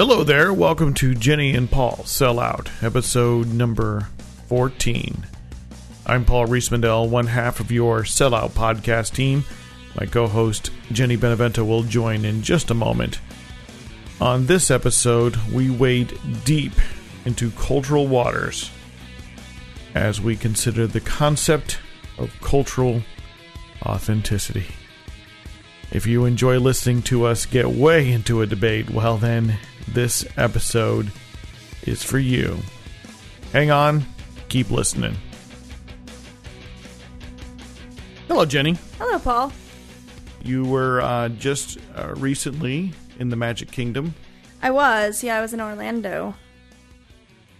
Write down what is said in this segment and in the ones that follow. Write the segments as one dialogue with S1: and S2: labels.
S1: Hello there. Welcome to Jenny and Paul Sell Out, episode number 14. I'm Paul Riismandel, one half of your Sellout podcast team. My co host, Jenny Benevento, will join in just a moment. On this episode, we wade deep into cultural waters as we consider the concept of cultural authenticity. If you enjoy listening to us get way into a debate, well, then this episode is for you. Hang on, keep listening. Hello, Jenny.
S2: Hello, Paul.
S1: You were uh, just uh, recently in the Magic Kingdom,
S2: I was. Yeah, I was in Orlando.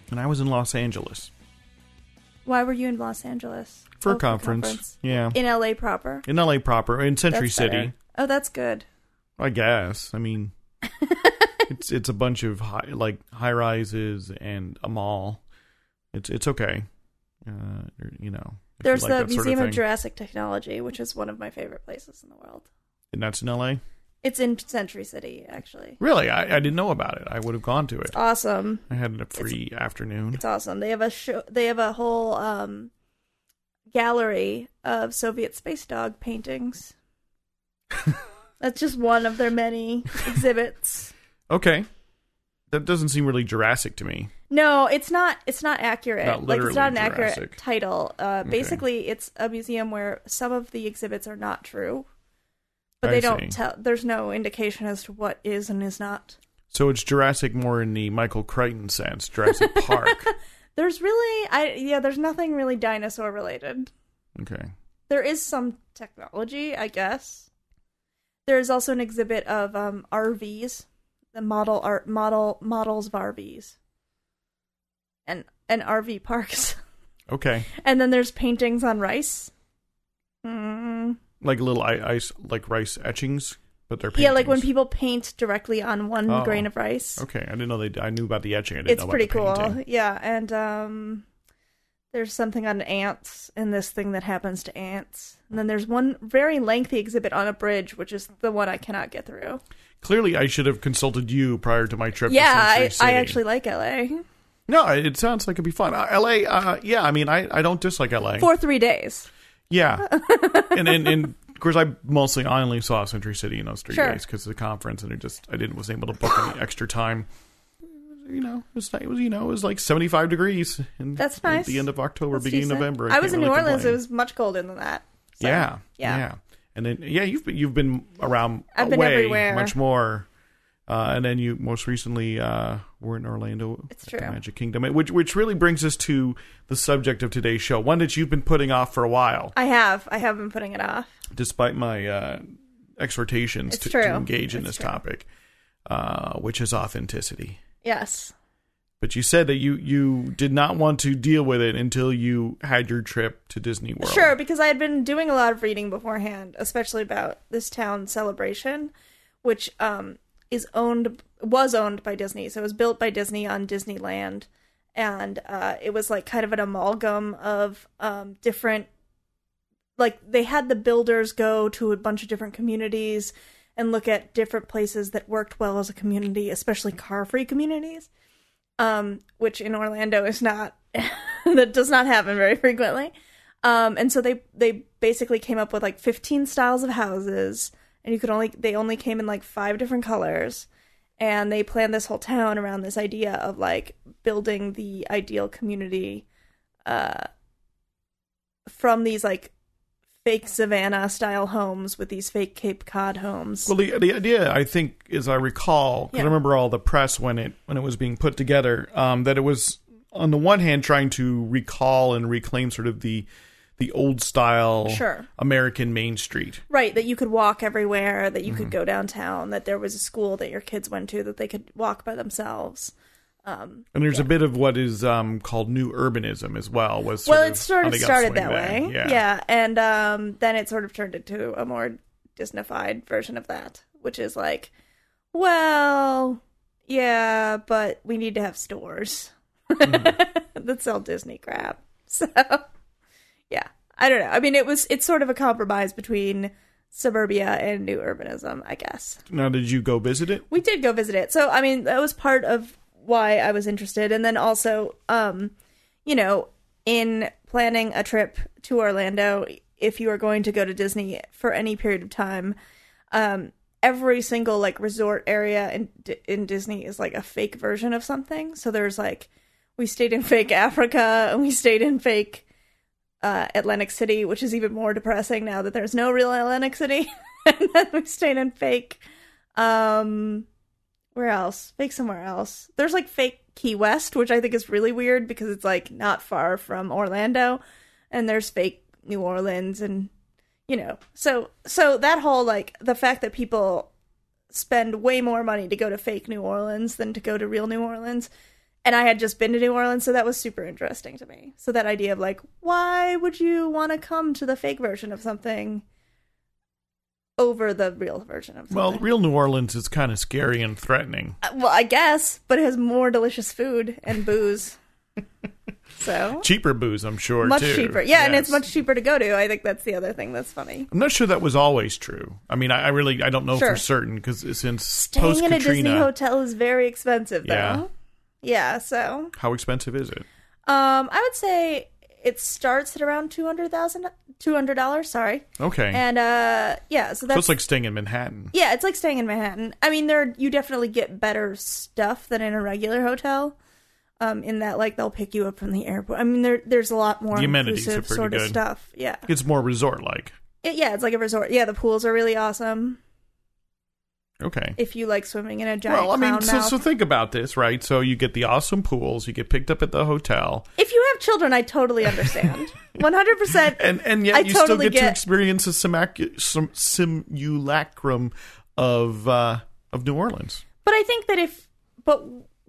S1: and I was in Los Angeles
S2: Why were you in Los Angeles?
S1: for
S2: Oh,
S1: a conference. Yeah,
S2: In LA proper.
S1: in LA proper, in Century
S2: That's
S1: City.
S2: better. Oh, that's good.
S1: I guess. I mean, it's it's a bunch of high, like high rises and a mall. It's it's okay. Uh, you know, if you
S2: There's
S1: like
S2: the
S1: that sort
S2: Museum of. Jurassic Technology, which is one of my favorite places in the world.
S1: and that's in LA.
S2: It's in Century City, actually.
S1: Really, I, I didn't know about it. I would have gone to it.
S2: Awesome.
S1: I had a free afternoon.
S2: It's awesome. They have a show. They have a whole um, gallery of Soviet space dog paintings. That's just one of their many exhibits.
S1: Okay, that doesn't seem really Jurassic to me.
S2: No, it's not. It's not accurate.
S1: Not
S2: like it's not an
S1: literally
S2: accurate title. Uh. Basically, it's a museum where some of the exhibits are not true, but
S1: I
S2: they
S1: see.
S2: don't tell. There's no indication as to what is and is not.
S1: So it's Jurassic more in the Michael Crichton sense, Jurassic Park.
S2: There's really, I yeah. There's nothing really dinosaur related.
S1: Okay.
S2: There is some technology, I guess. There is also an exhibit of um, RVs, the model art model models of RVs, and and RV parks.
S1: Okay.
S2: And then there's paintings on rice. Mm.
S1: Like little ice, like rice etchings, but they're
S2: Yeah, like when people paint directly on one
S1: Oh.
S2: grain of rice.
S1: Okay, I didn't know they. I knew about the etching. I didn't
S2: It's
S1: know
S2: pretty
S1: the
S2: cool.
S1: painting.
S2: Yeah, and um there's something on ants and this thing that happens to ants. And then there's one very lengthy exhibit on a bridge, which is the one I cannot get through.
S1: Clearly, I should have consulted you prior to my trip.
S2: yeah,
S1: to
S2: I, I actually like LA.
S1: No, it sounds like it'd be fun. Uh, L.A. Uh, yeah, I mean, I, I don't dislike L.A.
S2: For three days.
S1: yeah, and, and and of course, I mostly I only saw Century City in those three
S2: Sure.
S1: days because of the conference, and it just I didn't wasn't able to book any extra time. You know, it was, it was you know it was like seventy five degrees. And
S2: That's
S1: At
S2: nice.
S1: the end of October,
S2: That's
S1: beginning of. November.
S2: I,
S1: can't
S2: was in
S1: really
S2: New Orleans.
S1: complain.
S2: It was much colder than that. So,
S1: yeah,
S2: yeah.
S1: yeah, and then yeah, you've been, you've been around
S2: I've been
S1: way
S2: everywhere.
S1: much more, uh, and then you most recently uh, were in Orlando.
S2: It's
S1: at the
S2: true.
S1: Magic Kingdom, which which really brings us to the subject of today's show, one that you've been putting off for a while,
S2: I have. I have been putting it off.
S1: despite my uh, exhortations to, to engage in
S2: It's
S1: this
S2: true.
S1: topic, uh, which is authenticity.
S2: Yes.
S1: But you said that you you did not want to deal with it until you had your trip to Disney World.
S2: Sure, because I had been doing a lot of reading beforehand, especially about this town celebration, which um, is owned was owned by Disney. So it was built by Disney on Disneyland, and uh, it was like kind of an amalgam of um, different. Like they had the builders go to a bunch of different communities and look at different places that worked well as a community, especially car-free communities, um, which in Orlando is not that does not happen very frequently. Um, and so they they basically came up with like 15 styles of houses, and you could only they only came in like five different colors, and they planned this whole town around this idea of like building the ideal community, uh, from these like fake savannah style homes with these fake Cape Cod homes.
S1: Well, the the idea, I think, as I recall, because
S2: Yeah.
S1: I remember all the press when it when it was being put together, um, that it was on the one hand trying to recall and reclaim sort of the the old style
S2: Sure.
S1: American Main Street.
S2: Right, that you could walk everywhere, that you
S1: Mm-hmm.
S2: could go downtown, that there was a school that your kids went to that they could walk by themselves. Um,
S1: And there's a bit of what is um, called new urbanism as well. Was
S2: well, it sort of started that
S1: there.
S2: way,
S1: Yeah.
S2: and um, then it sort of turned into a more Disneyfied version of that, which is like, well, yeah, but we need to have stores
S1: Mm-hmm.
S2: that sell Disney crap. So, yeah, I don't know. I mean, it was it's sort of a compromise between suburbia and new urbanism, I guess.
S1: Now, did you go visit it?
S2: We did go visit it. So, I mean, that was part of why I was interested. And then also, um, you know, in planning a trip to Orlando, if you are going to go to Disney for any period of time, um, every single like resort area in in Disney is like a fake version of something. So there's like we stayed in fake Africa and we stayed in fake uh, Atlantic City, which is even more depressing now that there's no real Atlantic City. and then we stayed in fake um where else? Fake somewhere else. There's like fake Key West, which I think is really weird because it's like not far from Orlando, and there's fake New Orleans, and you know, so so that whole like the fact that people spend way more money to go to fake New Orleans than to go to real New Orleans. And I had just been to New Orleans, so that was super interesting to me. So that idea of like, why would you want to come to the fake version of something over the real version of something?
S1: Well, real New Orleans is kind of scary and threatening.
S2: Uh, well, I guess, but it has more delicious food and booze. so
S1: Cheaper booze, I'm sure.
S2: much
S1: too.
S2: cheaper. Yeah, and it's much cheaper to go to. I think that's the other thing that's funny.
S1: I'm not sure that was always true. I mean, I, I really I don't know
S2: Sure.
S1: for certain because since
S2: Staying in a Disney hotel is very expensive, though.
S1: Yeah.
S2: Yeah. So,
S1: how expensive is it?
S2: um, I would say it starts at around two hundred thousand, two hundred dollars. Sorry,
S1: Okay,
S2: and uh, yeah. So
S1: so
S2: that's
S1: it's like staying in Manhattan.
S2: Yeah, it's like staying in Manhattan. I mean, there you definitely get better stuff than in a regular hotel. Um, in that like they'll pick you up from the airport. I mean, there there's a lot more
S1: The amenities are
S2: inclusive
S1: pretty
S2: sort of stuff. Yeah,
S1: It's more resort like.
S2: It- yeah, it's like a resort. Yeah, the pools are really awesome.
S1: Okay.
S2: If you like swimming in a giant
S1: Well, I mean, so, so think about this, right? So you get the awesome pools, you get picked up at the hotel,
S2: if you have children, I totally understand. One hundred percent.
S1: and and yet
S2: I
S1: you still
S2: totally
S1: get, to experience a simac- sim- simulacrum of uh, of New Orleans.
S2: But I think that if, but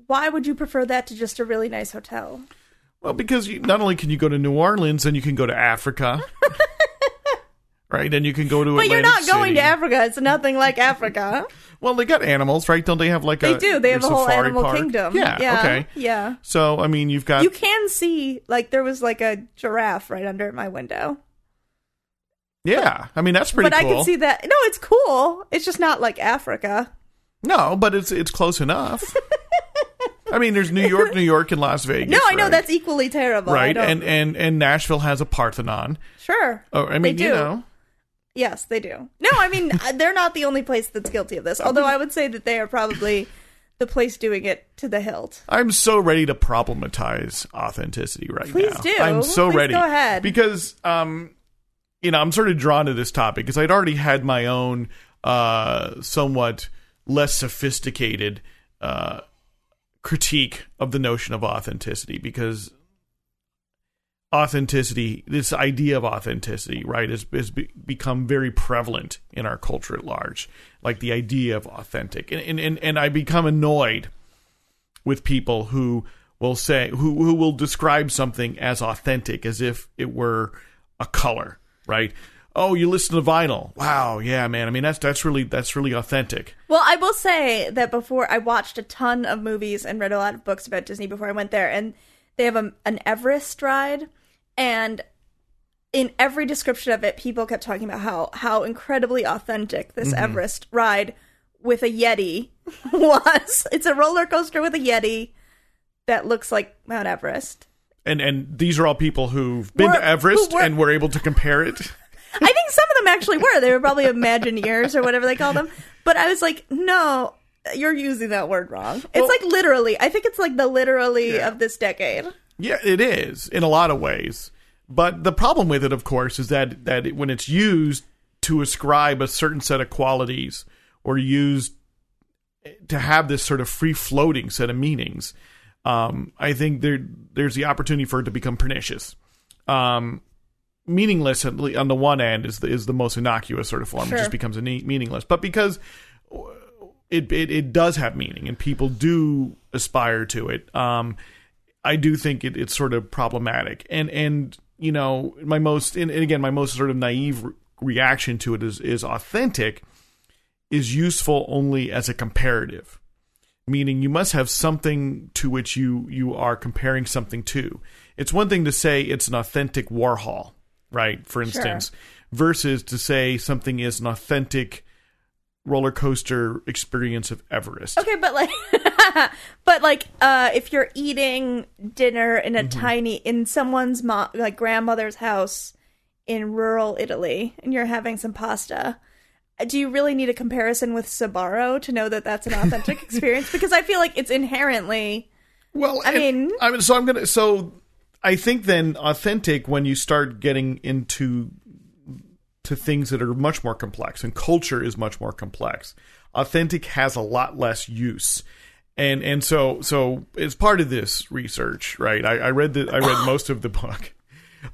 S2: why would you prefer that to just a really nice hotel?
S1: Well, because you, not only can you go to New Orleans, and you can go to Africa, right? And you can go to.
S2: But you're not going
S1: City.
S2: to Africa. It's nothing like Africa.
S1: Well, they got animals, right? Don't they have like a?
S2: They do. They have a whole animal
S1: park?
S2: kingdom.
S1: Yeah,
S2: Yeah.
S1: Okay.
S2: Yeah.
S1: So I mean, you've got
S2: You can see like there was like a giraffe right under my window.
S1: yeah. I mean, that's pretty
S2: but
S1: cool.
S2: I can see that. No, it's cool. It's just not like Africa.
S1: No, but it's it's close enough. I mean, there's New York, New York, and Las Vegas.
S2: No, I know
S1: right?
S2: that's equally terrible.
S1: Right, and and and Nashville has a Parthenon.
S2: sure.
S1: Oh, I mean, you know,
S2: Yes, they do. No, I mean they're not the only place that's guilty of this. Although I would say that they are probably the place doing it to the hilt.
S1: I'm so ready to problematize authenticity right
S2: Please
S1: now.
S2: Please do.
S1: I'm so
S2: Please
S1: ready.
S2: go ahead.
S1: because um, you know, I'm sort of drawn to this topic because I'd already had my own uh somewhat less sophisticated uh critique of the notion of authenticity because authenticity this idea of authenticity right has, has be, become very prevalent in our culture at large. Like the idea of authentic. And and, and, i become annoyed with people who will say who who will describe something as authentic as if it were a color right? Oh you listen to vinyl. Wow yeah man. I mean that's that's really that's really authentic.
S2: Well, I will say that before I watched a ton of movies and read a lot of books about Disney before I went there, and they have a, an Everest ride, and in every description of it, people kept talking about how how incredibly authentic this mm-hmm. Everest ride with a Yeti was. It's a roller coaster with a Yeti that looks like Mount Everest.
S1: and and these are all people who've been
S2: Were-
S1: to everest
S2: were-
S1: and were able to compare it
S2: I think some of them actually were. They were probably Imagineers or whatever they call them. But I was like, no, you're using that word wrong. It's
S1: Well-
S2: like literally. I think it's like the literally
S1: Yeah.
S2: of this decade.
S1: Yeah, it is in a lot of ways. But the problem with it, of course, is that that it, when it's used to ascribe a certain set of qualities or used to have this sort of free floating set of meanings, um, I think there there's the opportunity for it to become pernicious. Um, meaningless on the one end is the, is the most innocuous sort of form. It just becomes a ne- meaningless. But because it, it it does have meaning and people do aspire to it. Um, I do think it, it's sort of problematic. And and you know my most and, and again my most sort of naive re- reaction to it is is authentic is useful only as a comparative meaning you must have something to which you you are comparing something to it's one thing to say it's an authentic warhol right? For instance, versus to say something is an authentic roller coaster experience of Everest.
S2: Okay, but like, but like, uh, if you're eating dinner in a
S1: Mm-hmm.
S2: tiny in someone's mom, like grandmother's house in rural Italy, and you're having some pasta, do you really need a comparison with Sbarro to know that that's an authentic experience? Because I feel like it's inherently.
S1: Well,
S2: I mean-
S1: I mean, so I'm gonna. So I think then authentic when you start getting into to things that are much more complex, and culture is much more complex. Authentic has a lot less use, and and so so as part of this research, right? I, I read the I read most of the book.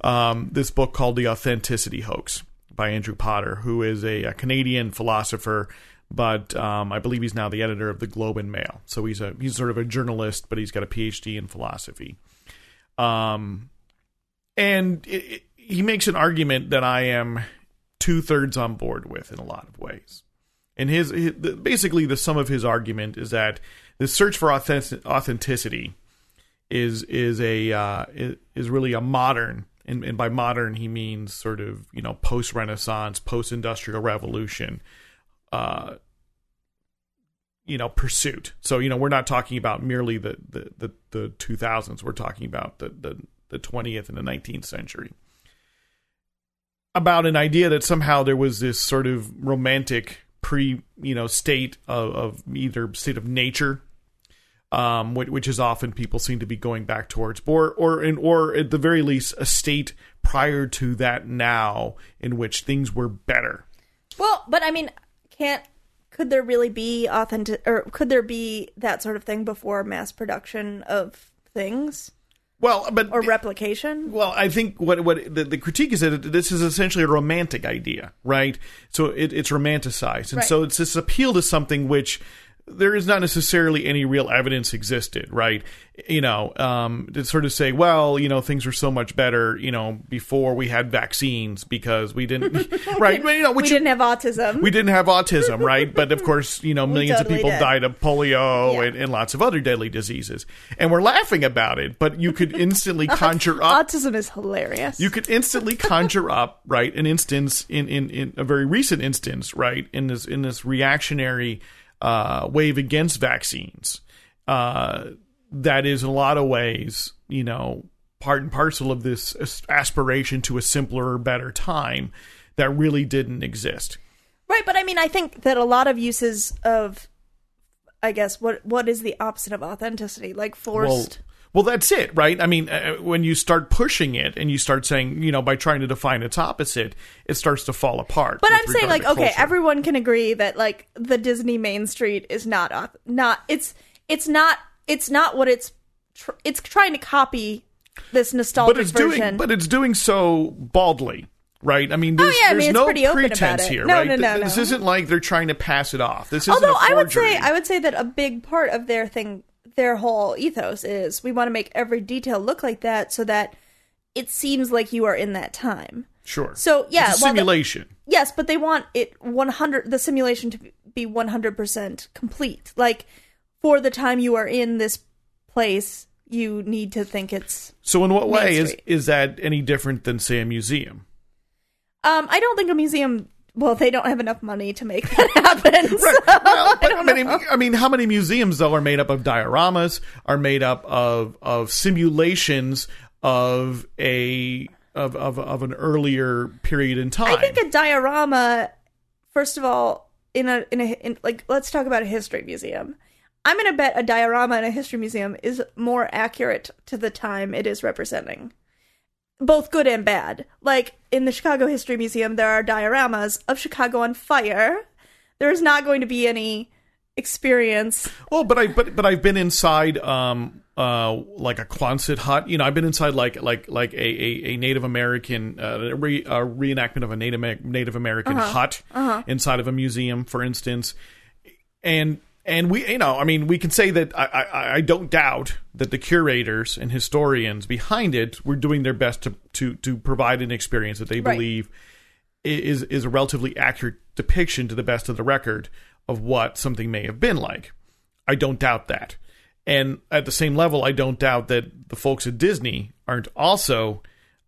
S1: Um, this book called The Authenticity Hoax by Andrew Potter, who is a, a Canadian philosopher, but um, I believe he's now the editor of the Globe and Mail. So he's a he's sort of a journalist, but he's got a PhD in philosophy. Um, and it, it, he makes an argument that I am two thirds on board with in a lot of ways. And his, his basically the sum of his argument is that the search for authentic, authenticity is is a uh, is, really a modern and, and by modern he means sort of you know post Renaissance, post Industrial Revolution, uh, you know pursuit. So you know we're not talking about merely the the the, the 2000s. We're talking about the the 20th and the 19th century. About an idea that somehow there was this sort of romantic pre you know state of, of either state of nature um, which, which is often people seem to be going back towards, or or in, or at the very least a state prior to that now in which things were better.
S2: Well, but I mean, can't could there really be authentic or could there be that sort of thing before mass production of things
S1: Well, but
S2: or replication?
S1: Well, I think what what the, the critique is that this is essentially a romantic idea, right? So it, it's romanticized, and
S2: Right.
S1: so it's this appeal to something which there is not necessarily any real evidence existed, right? You know, um, to sort of say, well, you know, things were so much better, you know, before we had vaccines because we didn't, right? You know,
S2: We didn't have autism.
S1: we didn't have autism, right? But of course, you know, millions
S2: totally
S1: of people
S2: did.
S1: died of polio
S2: Yeah.
S1: and, and lots of other deadly diseases, and we're laughing about it. But you could instantly conjure up
S2: autism is hilarious.
S1: you could instantly conjure up right an instance in, in, in a very recent instance right in this in this reactionary uh, wave against vaccines uh, that is in a lot of ways you know part and parcel of this aspiration to a simpler better time that really didn't exist
S2: Right, but I mean, I think that a lot of uses of, I guess, what what is the opposite of authenticity? Like forced.
S1: well that's it right? I mean uh, when you start pushing it and you start saying you know by trying to define its opposite it starts to fall apart
S2: but I'm saying, like, okay, everyone can agree that like the Disney Main Street is not not it's it's not it's not what it's tr- it's trying to copy this nostalgic
S1: but it's
S2: version.
S1: doing but it's doing so baldly right? I mean there's,
S2: yeah, I mean,
S1: no pretense here
S2: No,
S1: right?
S2: no, no,
S1: Th- this isn't like they're trying to pass it off. This isn't
S2: Although
S1: a
S2: I would say. I would say that a big part of their thing, their whole ethos is we want to make every detail look like that, so that it seems like you are in that time.
S1: sure
S2: So yeah,
S1: it's a
S2: well, the-
S1: simulation
S2: yes, but they want it 100 the simulation to be 100% complete. Like for the time you are in this place, you need to think it's
S1: so in what way is is that any different than say a museum
S2: um I don't think a museum well, they don't have enough money to make that happen. so
S1: well, but, I, mean, I mean, how many museums though are made up of dioramas? Are made up of of simulations of a of of, of an earlier period in time?
S2: I think a diorama, first of all, in a in a in, like let's talk about a history museum. I'm gonna bet a diorama in a history museum is more accurate to the time it is representing, both good and bad. Like in the Chicago History Museum, there are dioramas of Chicago on fire. There is not going to be any experience.
S1: Well, but I but but I've been inside um uh like a Quonset hut. You know, I've been inside like like like a a, a Native American uh, re, a reenactment of a Native Native American hut inside of a museum, for instance, and. And we, you know, I mean, we can say that I, I, I don't doubt that the curators and historians behind it were doing their best to, to, to provide an experience that they
S2: Right.
S1: believe is is a relatively accurate depiction to the best of the record of what something may have been like. I don't doubt that. And at the same level, I don't doubt that the folks at Disney aren't also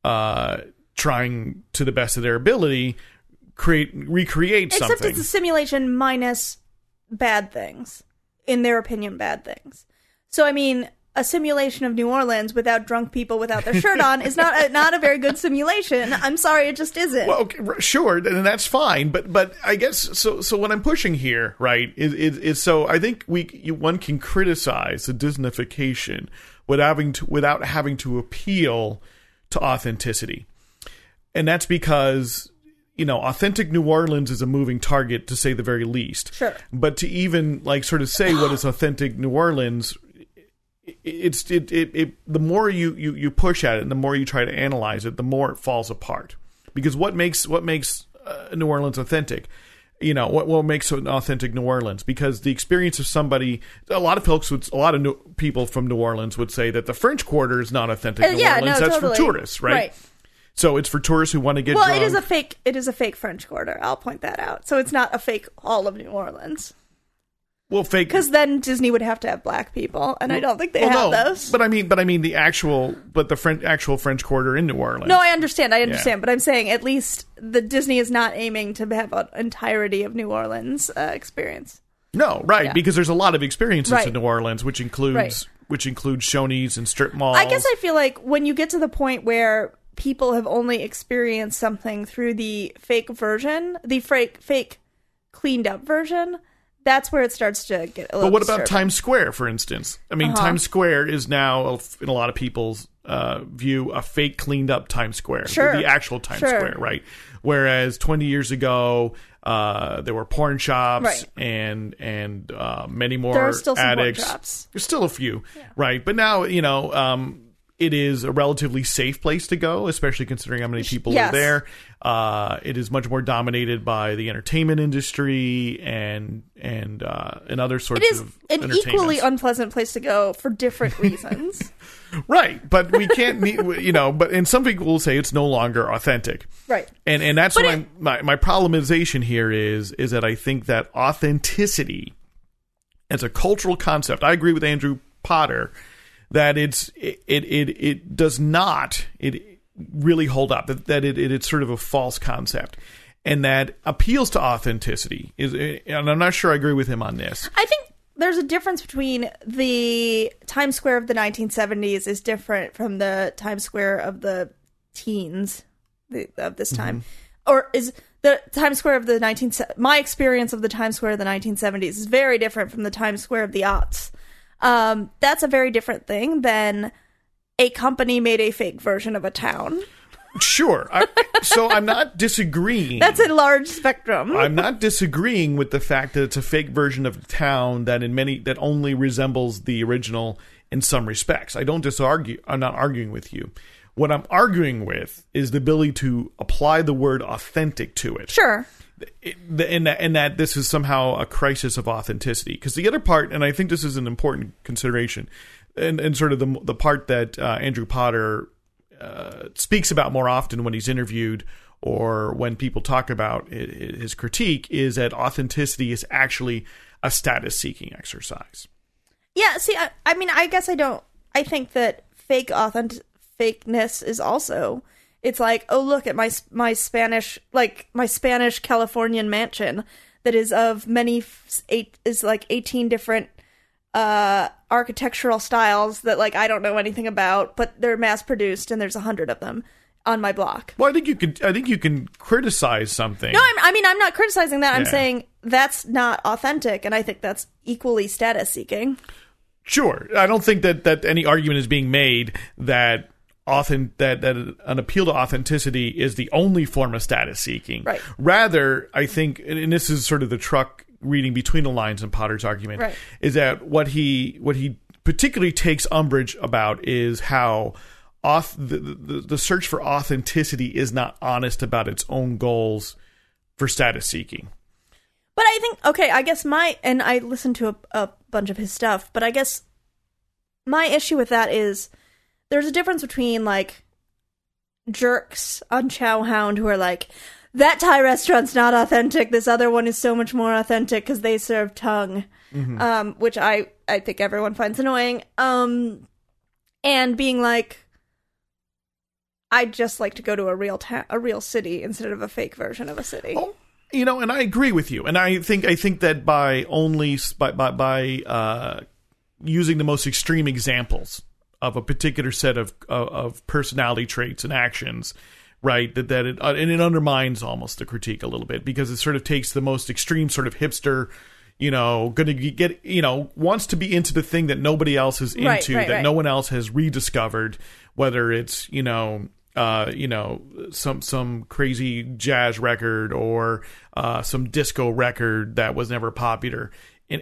S1: uh, trying to the best of their ability create recreate
S2: Except
S1: something.
S2: it's a simulation minus bad things. In their opinion, bad things. So I mean, a simulation of New Orleans without drunk people without their shirt on is not a, not a very good simulation. I'm sorry, it just isn't.
S1: Well, okay, sure, and that's fine. But but I guess so. So what I'm pushing here, right, is is, is so I think we you, one can criticize the Disneyfication without having to without having to appeal to authenticity, and that's because you know authentic New Orleans is a moving target to say the very least.
S2: Sure.
S1: But to even like sort of say what is authentic New Orleans it's it, it, it the more you, you you push at it and the more you try to analyze it the more it falls apart because what makes what makes uh, new orleans authentic you know what what makes an authentic new orleans because the experience of somebody a lot of folks would a lot of new, people from new orleans would say that the french quarter is not authentic
S2: Uh,
S1: new
S2: yeah,
S1: orleans
S2: no,
S1: that's
S2: totally.
S1: for tourists right?
S2: Right.
S1: So it's for tourists who want to get
S2: well,
S1: drunk
S2: it is a fake. It is a fake French Quarter. I'll point that out. So it's not a fake all of New Orleans.
S1: well fake
S2: Because then Disney would have to have black people, and I don't think they
S1: well,
S2: have
S1: no,
S2: those.
S1: but i mean but i mean the actual but the french actual french quarter in new orleans
S2: no, I understand. I understand. But I'm saying at least the Disney is not aiming to have an entirety of New Orleans uh, experience.
S1: No, right,
S2: Yeah.
S1: because there's a lot of experiences
S2: Right.
S1: in New Orleans, which includes
S2: Right.
S1: which includes Shoney's and strip malls.
S2: I guess I feel like when you get to the point where people have only experienced something through the fake version, the fake fake cleaned up version, that's where it starts to get a little
S1: But what about
S2: disturbing.
S1: Times Square, for instance? I mean,
S2: Uh-huh.
S1: Times Square is now, in a lot of people's uh, view, a fake cleaned up Times Square,
S2: Sure.
S1: the actual Times
S2: Sure.
S1: Square, right? Whereas 20 years ago, uh, there were porn shops
S2: Right.
S1: and and uh, many more
S2: There are still
S1: addicts.
S2: shops.
S1: There's still a few, right? But now, you know, um, it is a relatively safe place to go, especially considering how many people
S2: Yes.
S1: are there. Uh, it is much more dominated by the entertainment industry and and uh, and other sorts of things.
S2: It is
S1: of
S2: an equally unpleasant place to go for different reasons.
S1: right. But we can't, meet, you know. But and some people will say it's no longer authentic.
S2: right.
S1: And and that's
S2: But
S1: what
S2: it-
S1: I'm, my my problemization here is is that I think that authenticity as a cultural concept, I agree with Andrew Potter that it's it it it, does not it really hold up that that it, it it's sort of a false concept. And that appeals to authenticity is, and I'm not sure I agree with him on this.
S2: I think there's a difference between the Times Square of the 1970s is different from the Times Square of the teens of this time, mm-hmm. or is the Times Square of the 19 my experience of the Times Square of the 1970s is very different from the Times Square of the aughts. Um, that's a very different thing than a company made a fake version of a town.
S1: Sure. I, so I'm not disagreeing.
S2: That's a large spectrum.
S1: I'm not disagreeing with the fact that it's a fake version of the town that in many that only resembles the original in some respects. I don't disargue. I'm not arguing with you. What I'm arguing with is the ability to apply the word authentic to it.
S2: sure.
S1: And that, and that this is somehow a crisis of authenticity. Because the other part, and I think this is an important consideration, and, and sort of the the part that uh, Andrew Potter uh, speaks about more often when he's interviewed or when people talk about his critique is that authenticity is actually a status seeking exercise.
S2: Yeah, see, I, I mean, I guess I don't. I think that fake authentic fakeness is also. It's like, oh, look at my my Spanish, like my Spanish Californian mansion that is of many f- eight is like eighteen different uh architectural styles that like I don't know anything about, but they're mass produced and there's a hundred of them on my block.
S1: Well, I think you can. I think you can criticize something.
S2: No, I'm, I mean, I'm not criticizing that. I'm saying that's not authentic, and I think that's equally status seeking.
S1: Sure, I don't think that that any argument is being made that often that that an appeal to authenticity is the only form of status seeking.
S2: Right.
S1: Rather, I think, and and this is sort of the truck reading between the lines in Potter's argument,
S2: Right.
S1: is that what he what he particularly takes umbrage about is how. Auth- the, the, the search for authenticity is not honest about its own goals for status seeking.
S2: But I think okay, I guess my and I listened to a, a bunch of his stuff, but I guess my issue with that is there's a difference between like jerks on Chowhound who are like that Thai restaurant's not authentic. This other one is so much more authentic because they serve tongue, um, which I I think everyone finds annoying. Um, and being like, I'd just like to go to a real ta- a real city instead of a fake version of a city.
S1: Oh, you know, and I agree with you. And I think I think that by only by by, by uh, using the most extreme examples of a particular set of of, of personality traits and actions, right? That that it uh, and it undermines almost the critique a little bit because it sort of takes the most extreme sort of hipster. You know, going to get you know wants to be into the thing that nobody else is into,
S2: Right, right,
S1: that
S2: right.
S1: no one else has rediscovered. Whether it's you know uh, you know, some some crazy jazz record or uh, some disco record that was never popular, and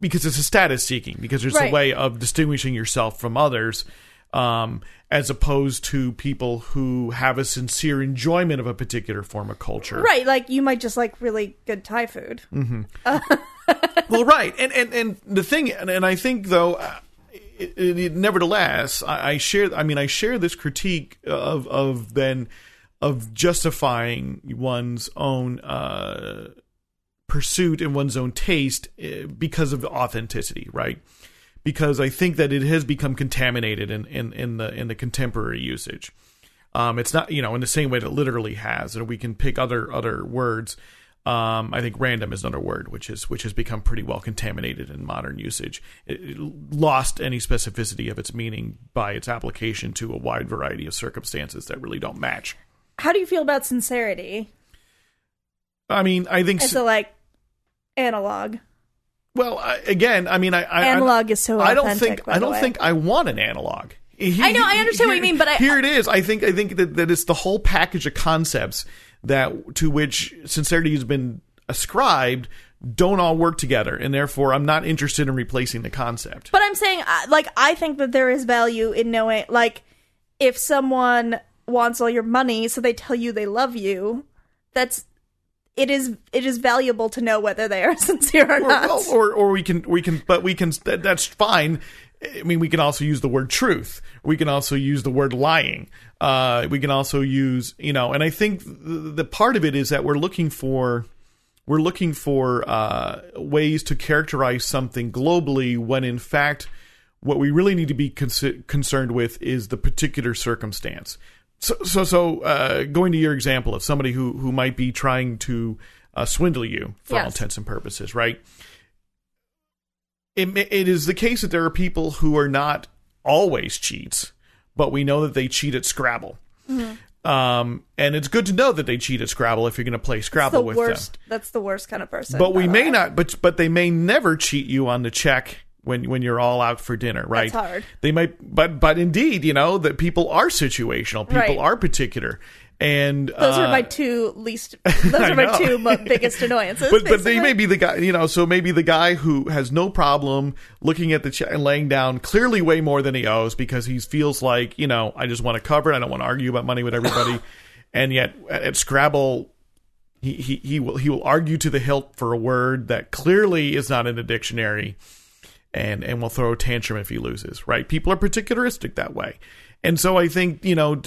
S1: because it's a status seeking, because there's
S2: Right.
S1: a way of distinguishing yourself from others, um, as opposed to people who have a sincere enjoyment of a particular form of culture.
S2: Right, like you might just like really good Thai food.
S1: well, right, and and and the thing, and, and I think though, uh, it, it, nevertheless, I, I share. I mean, I share this critique of of then of justifying one's own uh, pursuit and one's own taste uh, because of the authenticity, right? Because I think that it has become contaminated in in, in the in the contemporary usage. Um, it's not you know in the same way that literally has, and we can pick other other words. Um, I think random is another word, which is which has become pretty well contaminated in modern usage. It, it lost any specificity of its meaning by its application to a wide variety of circumstances that really don't match.
S2: How do you feel about sincerity
S1: I mean, I think
S2: as a like analog?
S1: well, I, again, I mean, I, I
S2: Analog is so
S1: I don't think I don't think I want an analog.
S2: I know, I understand what you mean, but I-
S1: here it is. I think I think that, that it's the whole package of concepts that to which sincerity has been ascribed don't all work together, and therefore I'm not interested in replacing the concept.
S2: But I'm saying, uh, like, I think that there is value in knowing, like, if someone wants all your money, so they tell you they love you, that's it is it is valuable to know whether they are sincere or
S1: or,
S2: not.
S1: well, or or we can we can but we can that's fine. I mean we can also use the word truth. We can also use the word lying. Uh we can also use you know and i think the, the part of it is that we're looking for we're looking for uh ways to characterize something globally when in fact what we really need to be concerned with is the particular circumstance so so so uh going to your example of somebody who who might be trying to uh, swindle you for all intents and purposes right it, it is the case that there are people who are not always cheats, but we know that they cheat at Scrabble. Um, and it's good to know that they cheat at Scrabble if you're going to play Scrabble
S2: the
S1: with
S2: worst.
S1: them.
S2: That's the worst kind of person.
S1: But we may
S2: way.
S1: not. But but they may never cheat you on the check when when you're all out for dinner, right?
S2: That's hard.
S1: They might, but but indeed, you know that people are situational. People
S2: Right.
S1: are particular, and
S2: Those are
S1: uh,
S2: my two least. Those are my two biggest annoyances.
S1: but but they may be the guy, you know. So maybe the guy who has no problem looking at the check and laying down clearly way more than he owes because he feels like you know I just want to cover it. I don't want to argue about money with everybody, and yet at, at Scrabble. He, he, he will he will argue to the hilt for a word that clearly is not in the dictionary, and and will throw a tantrum if he loses. Right? People are particularistic that way, and so I think you know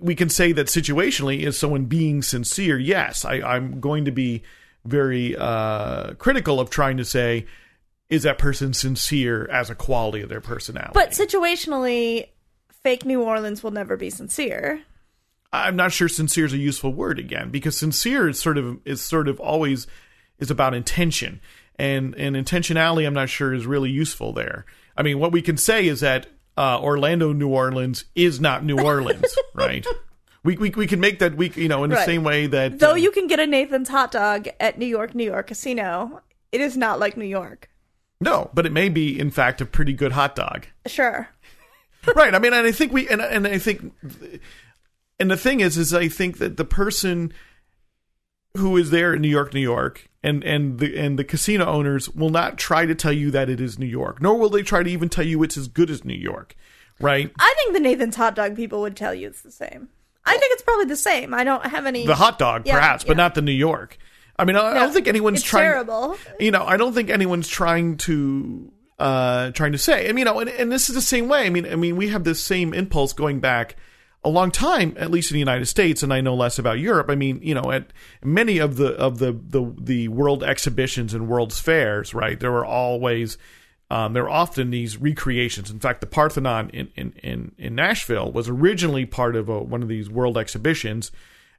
S1: we can say that situationally is someone being sincere. Yes, I, I'm going to be very uh, critical of trying to say is that person sincere as a quality of their personality.
S2: But situationally, fake New Orleans will never be sincere.
S1: I'm not sure sincere is a useful word again because sincere is sort of is sort of always is about intention and and intentionality I'm not sure is really useful there. I mean, what we can say is that uh, Orlando, New Orleans is not New Orleans, right? We, we we can make that we you know in the
S2: Right.
S1: same way that
S2: Though
S1: um,
S2: you can get a Nathan's hot dog at New York, New York Casino, it is not like New York.
S1: no, but it may be in fact a pretty good hot dog.
S2: Sure.
S1: right. I mean, and I think we and and I think, and the thing is, is I think that the person who is there in New York, New York, and and the and the casino owners will not try to tell you that it is New York, nor will they try to even tell you it's as good as New York, right?
S2: I think the Nathan's hot dog people would tell you it's the same. I think it's probably the same. I don't have any.
S1: The hot dog,
S2: Yeah,
S1: perhaps, but not the New York. I mean, I, I don't think anyone's trying.
S2: terrible.
S1: you know, I don't think anyone's trying to uh trying to say. I mean, you know, and, and this is the same way. I mean, I mean, we have this same impulse going back a long time, at least in the United States, and I know less about Europe. I mean, you know, at many of the of the the the world exhibitions and world's fairs, right? There were always um, they're often these recreations. In fact, the Parthenon in in in, in Nashville was originally part of a, one of these world exhibitions,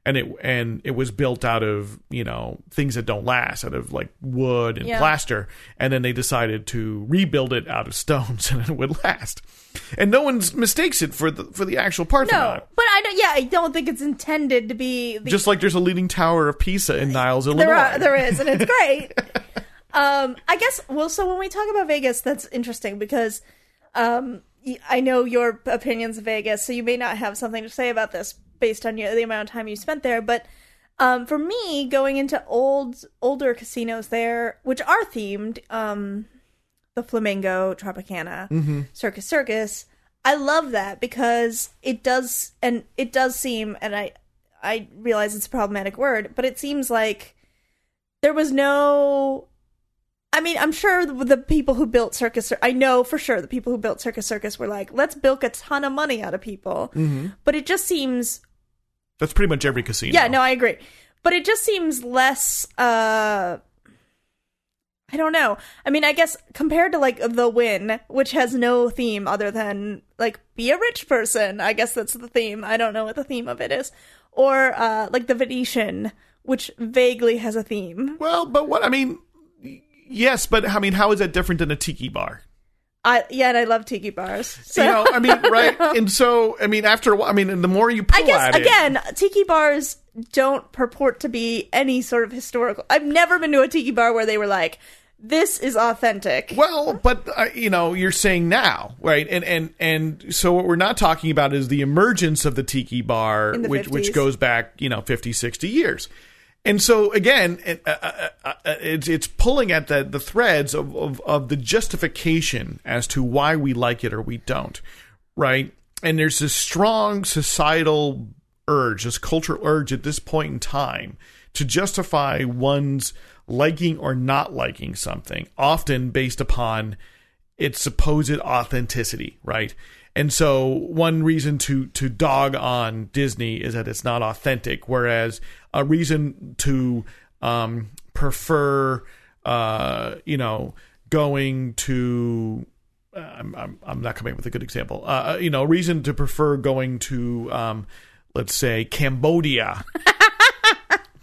S1: and it and it was built out of you know things that don't last, out of like wood and
S2: Yeah.
S1: plaster, and then they decided to rebuild it out of stones and it would last. And no one mistakes it for the for the actual Parthenon.
S2: No, but I don't. Yeah, I don't think it's intended to be. The,
S1: Just like there's a leaning tower of Pisa in Niles, Illinois.
S2: there are, there is, and it's great. um, I guess. Well, so when we talk about Vegas, that's interesting because um, I know your opinions of Vegas, so you may not have something to say about this based on your, the amount of time you spent there. But um, for me, going into old older casinos there, which are themed, um, the Flamingo, Tropicana, Circus Circus. I love that because it does, and it does seem, and I, I realize it's a problematic word, but it seems like there was no. I mean, I'm sure the, people who built Circus, Cir- I know for sure the people who built Circus Circus were like, let's bilk a ton of money out of people. But it just seems
S1: That's pretty much every casino.
S2: yeah, no, I agree. But it just seems less uh I don't know. I mean, I guess compared to like The Wynn, which has no theme other than like be a rich person. I guess that's the theme. I don't know what the theme of it is. Or uh like The Venetian, which vaguely has a theme.
S1: Well, but what I mean, yes, but I mean, how is that different than a tiki bar?
S2: I yeah, and I love tiki bars. So
S1: You know, I mean, right? And so, I mean, after a while, I mean, and the more you pull
S2: I guess
S1: at it,
S2: again, tiki bars don't purport to be any sort of historical. I've never been to a tiki bar where they were like, "This is authentic."
S1: Well, but uh, you know, you're saying now, right? And and and so what we're not talking about is the emergence of the tiki bar,
S2: the
S1: which which goes back, you know, 50, 60 years. And so again, it, uh, uh, uh, it's it's pulling at the the threads of, of of the justification as to why we like it or we don't, right? And there's this strong societal urge, this cultural urge at this point in time to justify one's liking or not liking something, often based upon its supposed authenticity, right? And so one reason to to dog on Disney is that it's not authentic, whereas a reason to um, prefer, uh, you know, going to uh, I'm, I'm not coming up with a good example. Uh, you know, a reason to prefer going to, um, let's say, Cambodia.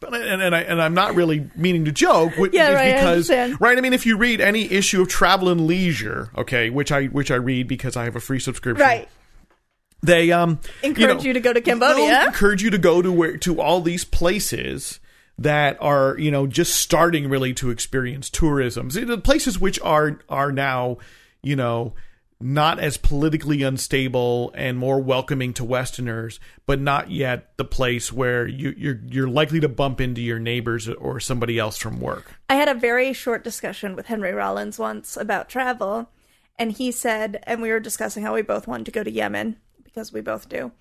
S1: But- and, and I and I'm not really meaning to joke,
S2: Yeah, right, I
S1: because
S2: understand.
S1: right. I mean, if you read any issue of Travel and Leisure, okay, which I which I read because I have a free subscription,
S2: right.
S1: They um
S2: Encourage you to go to Cambodia.
S1: encourage you to go to where to all these places that are you know just starting really to experience tourism. The places which are are now you know not as politically unstable and more welcoming to Westerners, but not yet the place where you, you're you're likely to bump into your neighbors or somebody else from work.
S2: I had a very short discussion with Henry Rollins once about travel, and he said, and we were discussing how we both wanted to go to Yemen because we both do.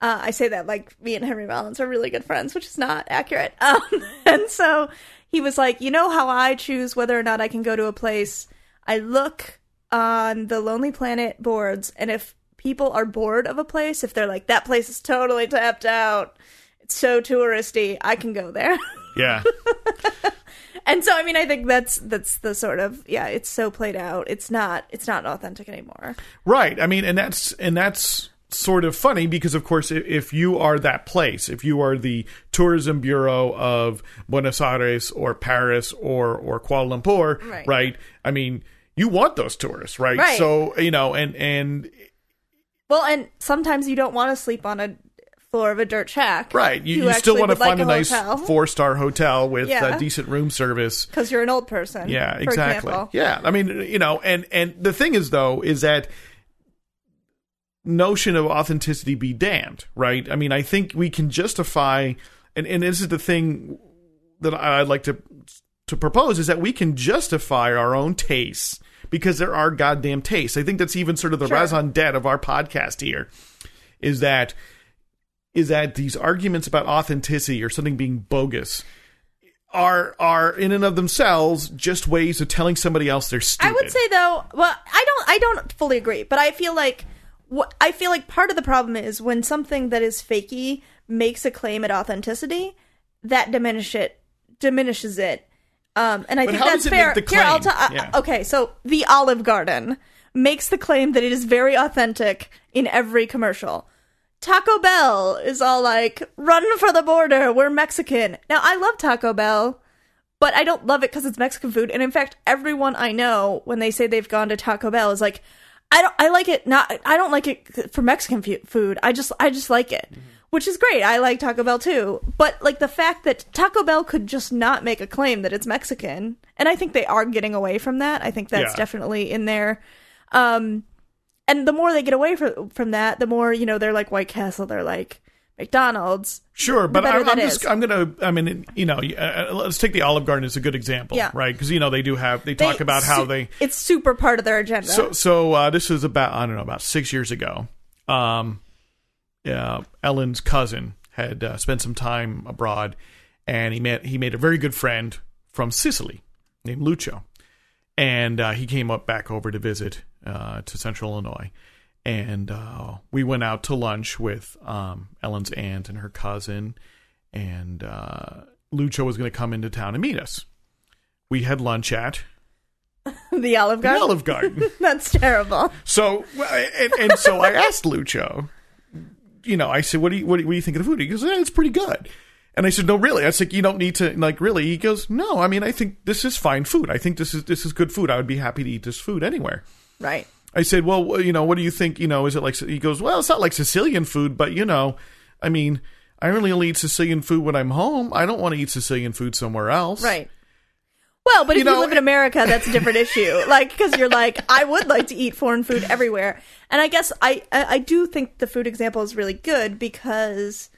S2: Uh, I say that like me and Henry Rollins are really good friends, which is not accurate. Um, and so he was like, you know how I choose whether or not I can go to a place? I look on the Lonely Planet boards, and if people are bored of a place, if they're like, that place is totally tapped out, it's so touristy, I can go there.
S1: Yeah.
S2: And so I mean I think that's that's the sort of yeah, it's so played out. It's not it's not authentic anymore.
S1: Right. I mean, and that's and that's sort of funny because, of course, if, if you are that place, if you are the tourism bureau of Buenos Aires or Paris or or Kuala Lumpur,
S2: Right.
S1: I mean, you want those tourists, right?
S2: Right.
S1: So you know, and and
S2: Well, and sometimes you don't want to sleep on a floor of a dirt shack.
S1: right, you, you, still want to
S2: would like
S1: find a, nice four star hotel with
S2: Yeah.
S1: uh, decent room service.
S2: because you're an old person.
S1: Yeah, exactly. Yeah, I mean, you know, and and the thing is though is that notion of authenticity be damned, right? I mean, I think we can justify, and and this is the thing that I'd like to to propose is that we can justify our own tastes because there are goddamn tastes. I think that's even sort of the
S2: Sure.
S1: raison d'etre of our podcast here, is that is that these arguments about authenticity or something being bogus are are in and of themselves just ways of telling somebody else they're stupid.
S2: I would say though, well, I don't I don't fully agree, but I feel like what I feel like part of the problem is when something that is fakey makes a claim at authenticity, that diminish it diminishes it Um, and I
S1: But
S2: think that's fair. Here, I'll ta- uh,
S1: Yeah.
S2: okay, so the Olive Garden makes the claim that it is very authentic in every commercial. Taco Bell is all like, "Run for the border, we're Mexican." Now, I love Taco Bell, but I don't love it because it's Mexican food. And in fact, everyone I know when they say they've gone to Taco Bell is like, "I don't, I like it not, I don't like it for Mexican fu- food. I just, I just like it." Which is great. I like Taco Bell too. But like the fact that Taco Bell could just not make a claim that it's Mexican, and I think they are getting away from that. I think that's
S1: Yeah.
S2: definitely in there. Um, and the more they get away from from that, the more you know they're like White Castle, they're like McDonald's.
S1: Sure, but I'm, I'm just
S2: is.
S1: I'm gonna I mean you know uh, let's take the Olive Garden as a good example,
S2: Yeah.
S1: right? Because you know they do have they
S2: They
S1: talk about how
S2: su-
S1: they
S2: it's super part of their agenda.
S1: so so uh, this is about I don't know about six years ago. Um, yeah, Ellen's cousin had uh, spent some time abroad, and he met he made a very good friend from Sicily named Lucio, and uh, he came up back over to visit uh, to Central Illinois, and uh, we went out to lunch with um, Ellen's aunt and her cousin, and uh, Lucio was going to come into town and meet us. We had lunch at
S2: the Olive Garden. the.
S1: Olive Garden.
S2: That's terrible.
S1: So and, and so I asked Lucio, you know, I said, "What do you what do you, what do you think of the food?" He goes, eh, "It's pretty good." And I said, "No, really." I like, "You don't need to like really." He goes, "No, I mean, I think this is fine food. I think this is this is good food. I would be happy to eat this food anywhere."
S2: Right.
S1: I said, "Well, you know, what do you think? You know, is it like?" He goes, "Well, it's not like Sicilian food, but you know, I mean." I really only eat Sicilian food when I'm home. I don't want to eat Sicilian food somewhere else.
S2: Right. Well, but if
S1: You
S2: you, live in America, that's a different issue. Like, because you're like, I would like to eat foreign food everywhere, and I guess I, I I do think the food example is really good because,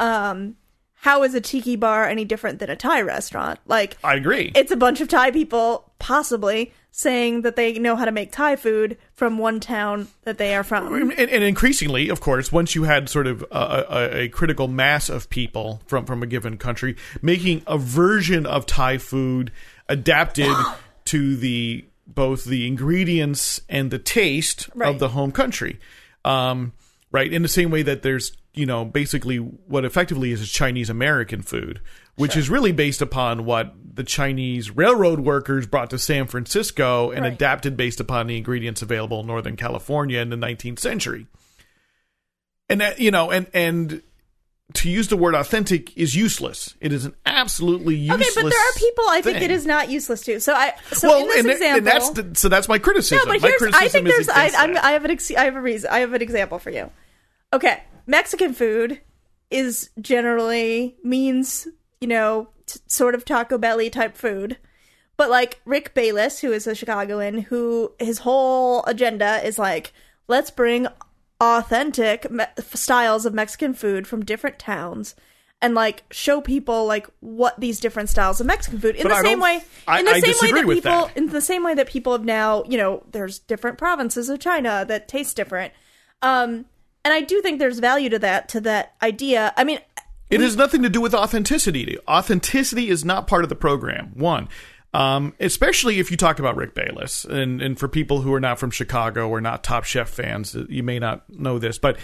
S2: um, how is a tiki bar any different than a Thai restaurant? Like,
S1: I agree.
S2: it's a bunch of Thai people possibly saying that they know how to make Thai food from one town that they are from.
S1: and, and increasingly, of course, once you had sort of a, a, a critical mass of people from from a given country making a version of Thai food adapted to the both the ingredients and the taste
S2: Right.
S1: of the home country, um, right? In the same way that there's you know basically what effectively is Chinese American food, which is really based upon what the Chinese railroad workers brought to San Francisco and
S2: Right.
S1: adapted based upon the ingredients available in Northern California in the 19th century. And that, you know, and and to use the word authentic is useless. It is an absolutely useless.
S2: Okay, but there are people I think
S1: thing.
S2: it is not useless to. So I so
S1: well,
S2: in this
S1: and,
S2: example,
S1: and that's the, so that's my criticism.
S2: No, but
S1: my
S2: here's I think there's I, I'm. I have an ex- I have a reason I have an example for you. Okay, Mexican food is generally means you know t- sort of Taco Belly type food, but like Rick Bayless, who is a Chicagoan, who his whole agenda is like let's bring authentic me- styles of Mexican food from different towns. And like show people like what these different styles of Mexican food in
S1: But
S2: the
S1: I
S2: same way
S1: I-
S2: in the
S1: I
S2: same way that people
S1: that.
S2: in the same way that people have now, you know, there's different provinces of China that taste different. Um, and I do think there's value to that, to that idea. I mean,
S1: It has nothing to do with authenticity. Authenticity is not part of the program. One, um, especially if you talk about Rick Bayless, and and for people who are not from Chicago or not Top Chef fans, you may not know this, but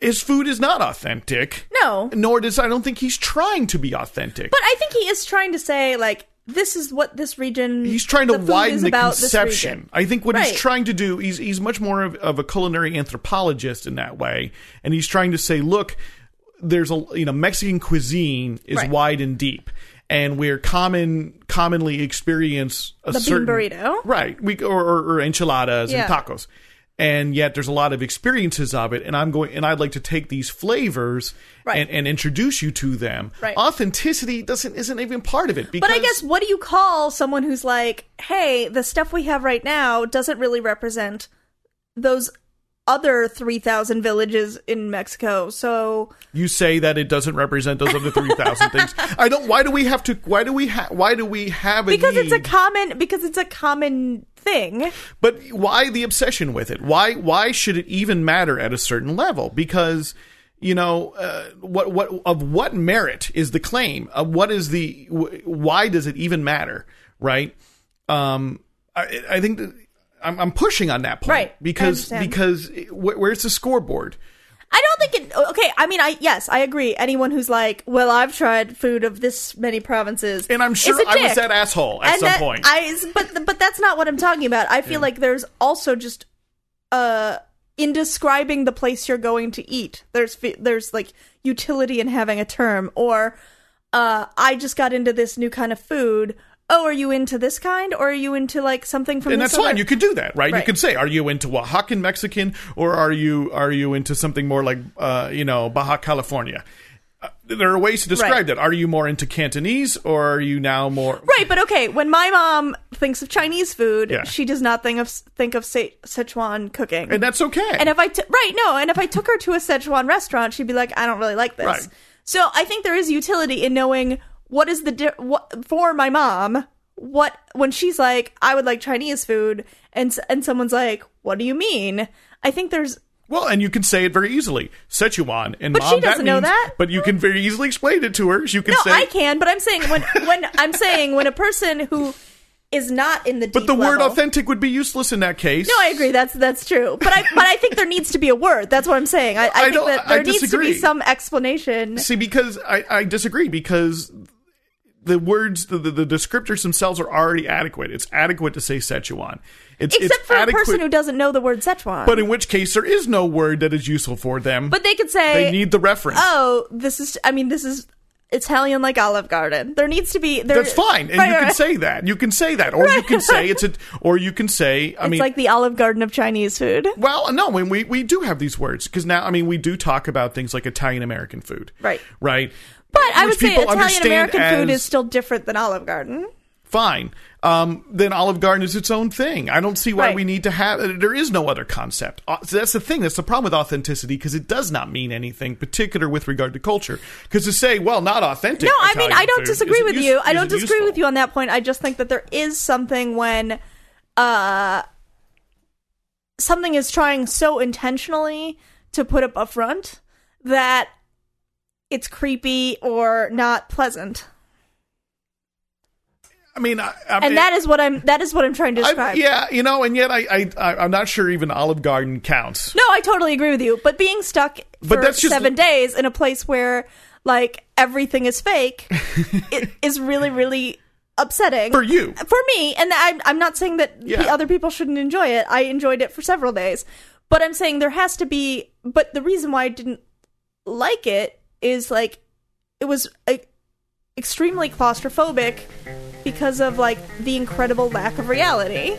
S1: his food is not authentic.
S2: no.
S1: Nor does I don't think he's trying to be authentic.
S2: But I think he is trying to say, like, this is what this region.
S1: he's trying to
S2: the
S1: widen the conception. I think what
S2: Right.
S1: he's trying to do, he's he's much more of, of a culinary anthropologist in that way, and he's trying to say, look, there's a you know Mexican cuisine is
S2: Right.
S1: wide and deep, and we're common commonly experience a
S2: The bean
S1: certain
S2: burrito.
S1: right? We or, or, or enchiladas
S2: Yeah.
S1: and tacos. And yet, there's a lot of experiences of it, and I'm going, and I'd like to take these flavors
S2: Right.
S1: and, and introduce you to them.
S2: Right.
S1: Authenticity doesn't isn't even part of it. Because
S2: But I guess what do you call someone who's like, hey, the stuff we have right now doesn't really represent those other 3,000 villages in Mexico. So
S1: you say that it doesn't represent those other 3000 things. I don't why do we have to why do we ha- why do we have a
S2: because it's a common because it's a common thing.
S1: but why the obsession with it? Why why should it even matter at a certain level? Because you know uh, what what of what merit is the claim? Uh, what is the wh- why does it even matter? Right? Um i i think that I'm, I'm pushing on that point
S2: Right.
S1: Because because wh- where's the scoreboard
S2: I don't think it. Okay, I mean, I yes, I agree. Anyone who's like, well, I've tried food of this many provinces,
S1: And I'm sure I was that asshole at
S2: And
S1: some
S2: that-
S1: point.
S2: I, but but that's not what I'm talking about. I feel like there's also just uh in describing the place you're going to eat. There's there's like utility in having a term or uh I just got into this new kind of food. Oh, are you into this kind or are you into like something from
S1: the
S2: other?
S1: and that's fine. You could do that, right? You could say, "Are you into Oaxacan Mexican, or are you are you into something more like, uh, you know, Baja California?" Uh, there are ways to describe
S2: Right.
S1: that. Are you more into Cantonese, or are you now more?
S2: Right, but okay, when my mom thinks of Chinese food,
S1: Yeah.
S2: she does not think of think of Se- Sichuan cooking.
S1: And that's okay.
S2: And if I t- right no, and if I took her to a Szechuan restaurant, she'd be like, I don't really like this.
S1: Right.
S2: So I think there is utility in knowing what is the di- what for my mom. What when she's like, I would like Chinese food, and and someone's like, What do you mean? I think there's
S1: well, and you can say it very easily, Sichuan, and
S2: But
S1: mom,
S2: she doesn't
S1: that
S2: know
S1: means-
S2: that.
S1: But you can very easily explain it to her. You can
S2: no,
S1: say,
S2: I can, but I'm saying when when I'm saying when a person who is not in the
S1: but the word
S2: level-
S1: authentic would be useless in that case.
S2: No, I agree. That's that's true. But I but I think there needs to be a word. That's what I'm saying. I, I,
S1: I
S2: think that there needs to be some explanation.
S1: See, because I, I disagree because the words, the, the, the descriptors themselves are already adequate. It's adequate to say Sichuan. It's,
S2: Except
S1: it's
S2: for
S1: adequate,
S2: a person who doesn't know the word Szechuan.
S1: But in which case, there is no word that is useful for them.
S2: But they could say,
S1: they need the reference.
S2: "Oh, this is." I mean, this is Italian like Olive Garden. There needs to be. There,
S1: That's fine, and
S2: Right,
S1: you can
S2: right.
S1: say that. You can say that, or you can say it's a, or you can say. I
S2: it's
S1: mean,
S2: like the Olive Garden of Chinese food.
S1: Well, no, when we we do have these words because now I mean we do talk about things like Italian American food,
S2: Right.
S1: Right.
S2: But I would say Italian American food is still different than Olive Garden.
S1: fine. Um, then Olive Garden is its own thing. I don't see why
S2: Right.
S1: we need to have. There is no other concept. Uh, So that's the thing. That's the problem with authenticity because it does not mean anything particular with regard to culture. Because to say, well, not authentic.
S2: No, I mean I don't disagree with
S1: use-
S2: you. I don't disagree
S1: useful.
S2: with you on that point. I just think that there is something when uh something is trying so intentionally to put up a front that it's creepy or not pleasant.
S1: I mean, I, I mean,
S2: And that is what I'm that is what I'm trying to
S1: I-
S2: describe.
S1: yeah, you know, and yet I, I, I, I'm not sure even Olive Garden counts.
S2: No, I totally agree with you. But being stuck for
S1: But just-
S2: seven days in a place where like everything is fake it is really, really upsetting
S1: For you.
S2: For me, and I'm, I'm not saying that
S1: Yeah.
S2: the other people shouldn't enjoy it. I enjoyed it for several days, but I'm saying there has to be. But the reason why I didn't like it is like it was extremely claustrophobic because of like the incredible lack of reality.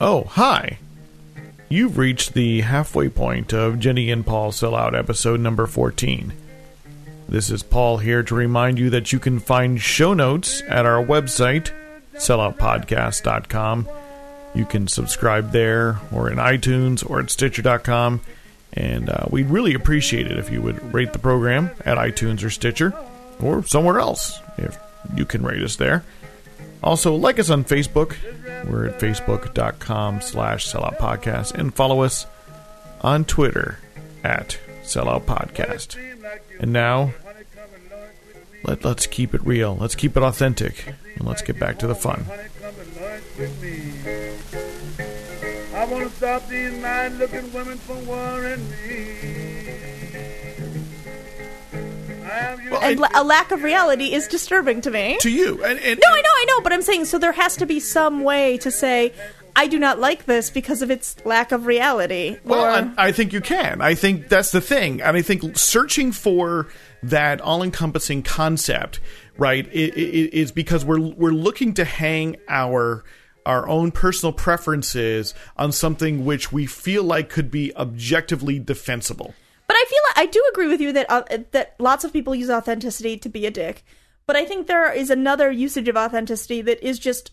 S1: Oh, hi. You've reached the halfway point of Jenny and Paul Sell Out episode number 14. This is Paul here to remind you that you can find show notes at our website, selloutpodcast.com. You can subscribe there, or in iTunes, or at Stitcher.com. And uh, we'd really appreciate it if you would rate the program at iTunes or Stitcher, or somewhere else if you can rate us there. Also, like us on Facebook. We're at facebook.com slash selloutpodcast. And follow us on Twitter at selloutpodcast. And now, let, let's keep it real. Let's keep it authentic. And let's get back to the fun.
S3: I want to stop these mind looking women from worrying me. I am your
S1: Well,
S2: And
S1: And-
S2: a lack of reality is disturbing to me.
S1: To you. And, and,
S2: No, I know, I know, but I'm saying so there has to be some way to say I do not like this because of its lack of reality.
S1: Well,
S2: or,
S1: I, I think you can. I think that's the thing, and I think searching for that all-encompassing concept, right, i- i- i- is because we're we're looking to hang our our own personal preferences on something which we feel like could be objectively defensible.
S2: but I feel I do agree with you that uh, that lots of people use authenticity to be a dick. But I think there is another usage of authenticity that is just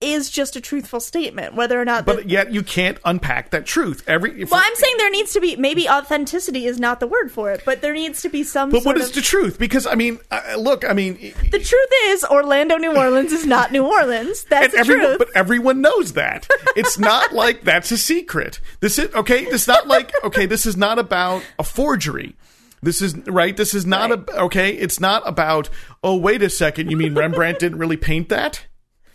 S2: is just a truthful statement, whether or not.
S1: But
S2: that-
S1: yet you can't unpack that truth. Every if
S2: well, I'm saying there needs to be maybe authenticity is not the word for it, but there needs to be some.
S1: but what is
S2: of,
S1: the truth? Because I mean, uh, look, I mean,
S2: the truth is Orlando, New Orleans is not New Orleans. That's the
S1: everyone,
S2: truth.
S1: but everyone knows that. It's not like that's a secret. This is okay. It's not like okay. This is not about a forgery. This is right. This is not
S2: Right.
S1: a okay. It's not about. Oh, wait a second. You mean Rembrandt didn't really paint that?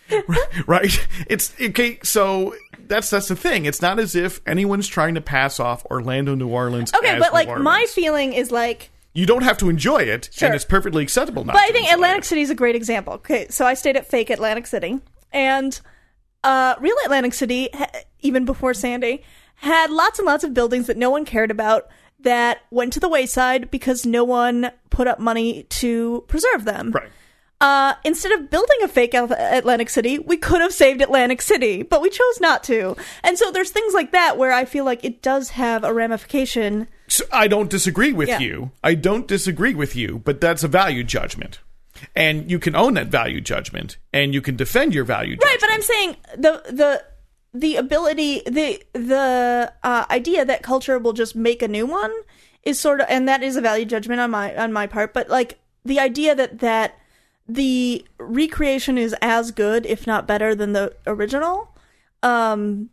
S1: right. It's okay. So that's that's the thing. It's not as if anyone's trying to pass off Orlando, New Orleans.
S2: Okay, but like
S1: New
S2: my feeling is like
S1: you don't have to enjoy it,
S2: Sure.
S1: and it's perfectly acceptable. Not
S2: But I think Atlantic. City is a great example. Okay, so I stayed at fake Atlantic City, and uh, real Atlantic City, even before Sandy, had lots and lots of buildings that no one cared about that went to the wayside because no one put up money to preserve them.
S1: right.
S2: Uh, instead of building a fake Atlantic City, we could have saved Atlantic City, but we chose not to. And so there's things like that where I feel like it does have a ramification.
S1: So I don't disagree with
S2: Yeah.
S1: you. I don't disagree with you, but that's a value judgment. And you can own that value judgment and you can defend your value judgment.
S2: Right, but I'm saying the the the ability the the uh, idea that culture will just make a new one is sort of and that is a value judgment on my on my part but like the idea that that the recreation is as good if not better than the original um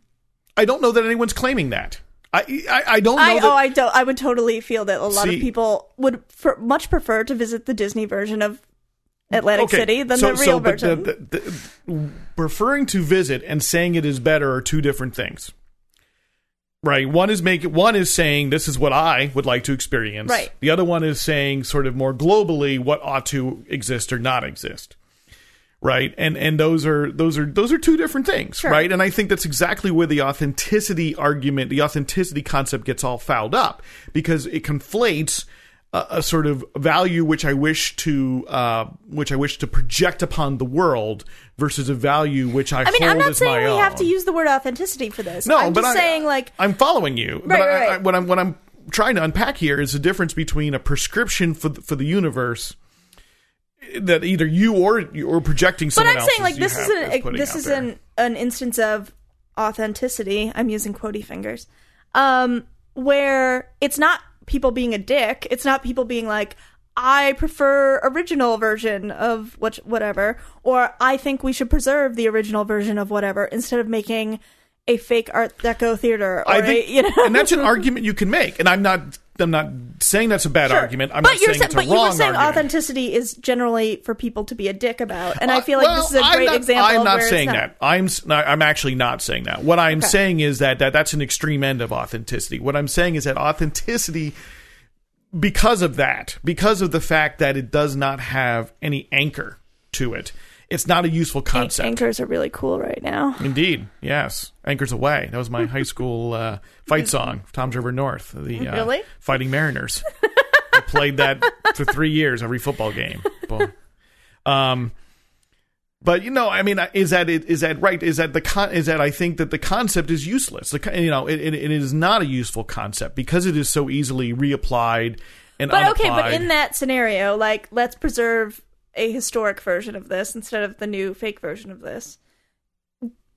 S1: I don't know that anyone's claiming that. I I, I don't know
S2: I
S1: that
S2: oh I don't I would totally feel that a lot
S1: See-
S2: of people would for, much prefer to visit the Disney version of Atlantic
S1: Okay,
S2: City than
S1: so-
S2: the real
S1: but
S2: version.
S1: The, the, the, referring to visit and saying it is better are two different things. Right. One is make one is saying this is what I would like to experience.
S2: Right.
S1: The other one is saying sort of more globally what ought to exist or not exist. Right. And and those are those are those are two different things.
S2: Sure.
S1: Right. And I think that's exactly where the authenticity argument, the authenticity concept gets all fouled up because it conflates a, a sort of value which I wish to uh, which I wish to project upon the world versus a value which I,
S2: I mean,
S1: hold
S2: I'm not saying we have to use the word authenticity for this.
S1: No,
S2: I'm
S1: but
S2: just
S1: I,
S2: saying like
S1: I'm following you. but
S2: Right,
S1: I,
S2: right,
S1: I, what I'm what I'm trying to unpack here is the difference between a prescription for the, for the universe that either you or or projecting
S2: But I'm saying like this is an this is
S1: there.
S2: an an instance of authenticity. I'm using quotey fingers. Um, where it's not people being a dick. It's not people being like, I prefer original version of what whatever, or I think we should preserve the original version of whatever instead of making a fake Art Deco theater. Or
S1: I think,
S2: a, you know,
S1: and that's an argument you can make. And I'm not I'm not saying that's a bad
S2: Sure.
S1: argument. I'm
S2: but
S1: not
S2: you're
S1: saying
S2: sa-
S1: it's a
S2: but you
S1: wrong
S2: were saying
S1: argument.
S2: authenticity is generally for people to be a dick about, and I feel
S1: Uh,
S2: like this is a
S1: well, I'm
S2: great
S1: not-
S2: example.
S1: I'm not saying that. I'm I'm actually not saying that. What I'm
S2: Okay.
S1: saying is that, that that's an extreme end of authenticity. What I'm saying is that authenticity, because of that, because of the fact that it does not have any anchor to it, it's not a useful concept.
S2: Anchors are really cool right now.
S1: Indeed, yes. Anchors Away. That was my high school uh, fight song, Toms River North. The uh,
S2: Really?
S1: Fighting Mariners. I played that for three years, every football game. But, um, but you know, I mean, is that is that right? Is that the con- is that I think that the concept is useless. The, you know, it, it, it is not a useful concept because it is so easily reapplied and
S2: But okay, but in that scenario, like let's preserve a historic version of this instead of the new fake version of this.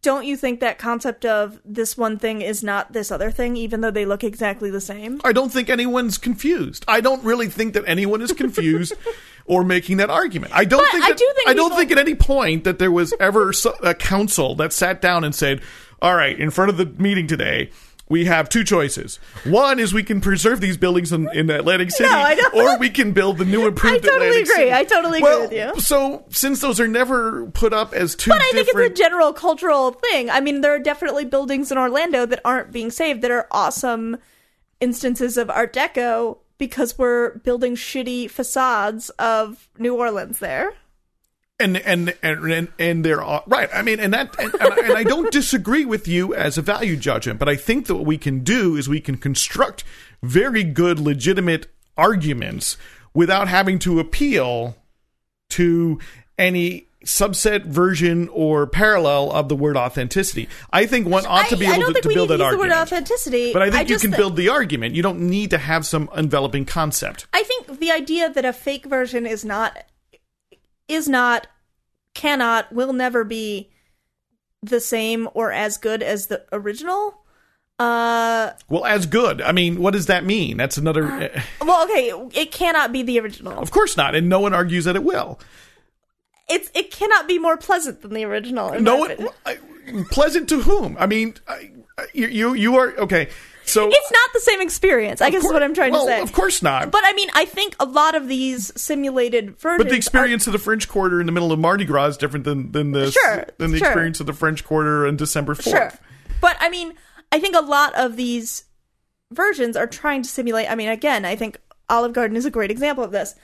S2: Don't you think that concept of this one thing is not this other thing, even though they look exactly the same?
S1: I don't think anyone's confused. I don't really think that anyone is confused or making that argument. I don't
S2: But
S1: think
S2: I
S1: that,
S2: do think
S1: I don't
S2: people-
S1: think at any point that there was ever a council that sat down and said, "All right, in front of the meeting today, we have two choices. One is we can preserve these buildings in, in Atlantic City,
S2: I don't-
S1: or we can build the new improved
S2: I totally
S1: Atlantic
S2: agree.
S1: City."
S2: I totally agree
S1: Well,
S2: with you.
S1: So since those are never put up as two
S2: But I think it's a general cultural thing. I mean, there are definitely buildings in Orlando that aren't being saved that are awesome instances of Art Deco because we're building shitty facades of New Orleans there.
S1: And and and and, and they're all, right. I mean, and that and, and, I- and I don't disagree with you as a value judgment, but I think that what we can do is we can construct very good, legitimate arguments without having to appeal to any subset version or parallel of the word authenticity. I think one ought to be
S2: I, I
S1: able
S2: don't
S1: to,
S2: think
S1: to build that
S2: use the word authenticity.
S1: But I think you can
S2: thi-
S1: build the argument. You don't need to have some enveloping concept.
S2: I think the idea that a fake version is not is not cannot will never be the same or as good as the original. Uh
S1: Well, as good. I mean, what does that mean? That's another. eh,
S2: well okay, it cannot be the original.
S1: Of course not, and no one argues that it will.
S2: It's it cannot be more pleasant than the original.
S1: No one pleasant to whom? I mean, I, I- you you you are okay. So
S2: It's not the same experience. I guess
S1: cour-
S2: is what I'm trying
S1: well,
S2: to say.
S1: Of course not.
S2: But I mean, I think a lot of these simulated versions.
S1: But the experience of the French Quarter in the middle of Mardi Gras is different than than the
S2: Sure,
S1: than the
S2: sure.
S1: experience of the French Quarter on December fourth. Sure.
S2: But I mean, I think a lot of these versions are trying to simulate. I mean, again, I think Olive Garden is a great example of this.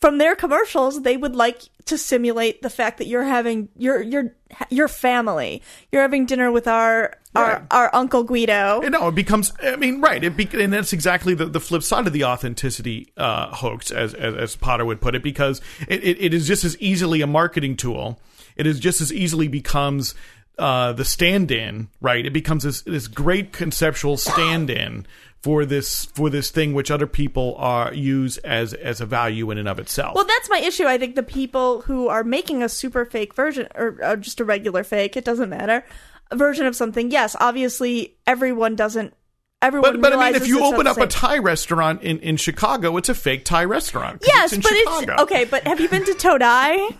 S2: From their commercials, they would like to simulate the fact that you're having your your your family. You're having dinner with our
S1: Right.
S2: our, our uncle Guido.
S1: You know, it becomes. I mean, right? It be, and that's exactly the, the flip side of the authenticity uh, hoax, as, as as Potter would put it, because it, it, it is just as easily a marketing tool. It is just as easily becomes uh, the stand-in, right? It becomes this this great conceptual stand-in for this for this thing which other people are use as as a value in and of itself.
S2: Well, that's my issue. I think the people who are making a super fake version or, or just a regular fake, it doesn't matter, a version of something. Yes, obviously everyone doesn't. Everyone.
S1: but but I mean, if you open up a. Thai restaurant in, in Chicago, it's a fake Thai restaurant.
S2: yes,
S1: it's
S2: but
S1: Chicago.
S2: it's okay. But have you been to Todai?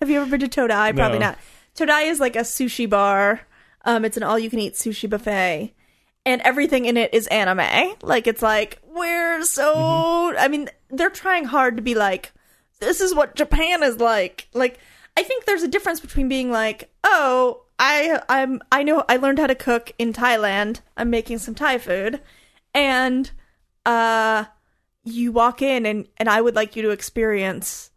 S2: have you ever been to Todai? Probably
S1: No.
S2: not. Todai is like a sushi bar. Um, it's an all-you-can-eat sushi buffet, and everything in it is anime. Like it's like we're so.
S1: Mm-hmm.
S2: I mean, they're trying hard to be like, this is what Japan is like. Like, I think there's a difference between being like, oh, I I'm I know I learned how to cook in Thailand. I'm making some Thai food, and uh, you walk in and and I would like you to experience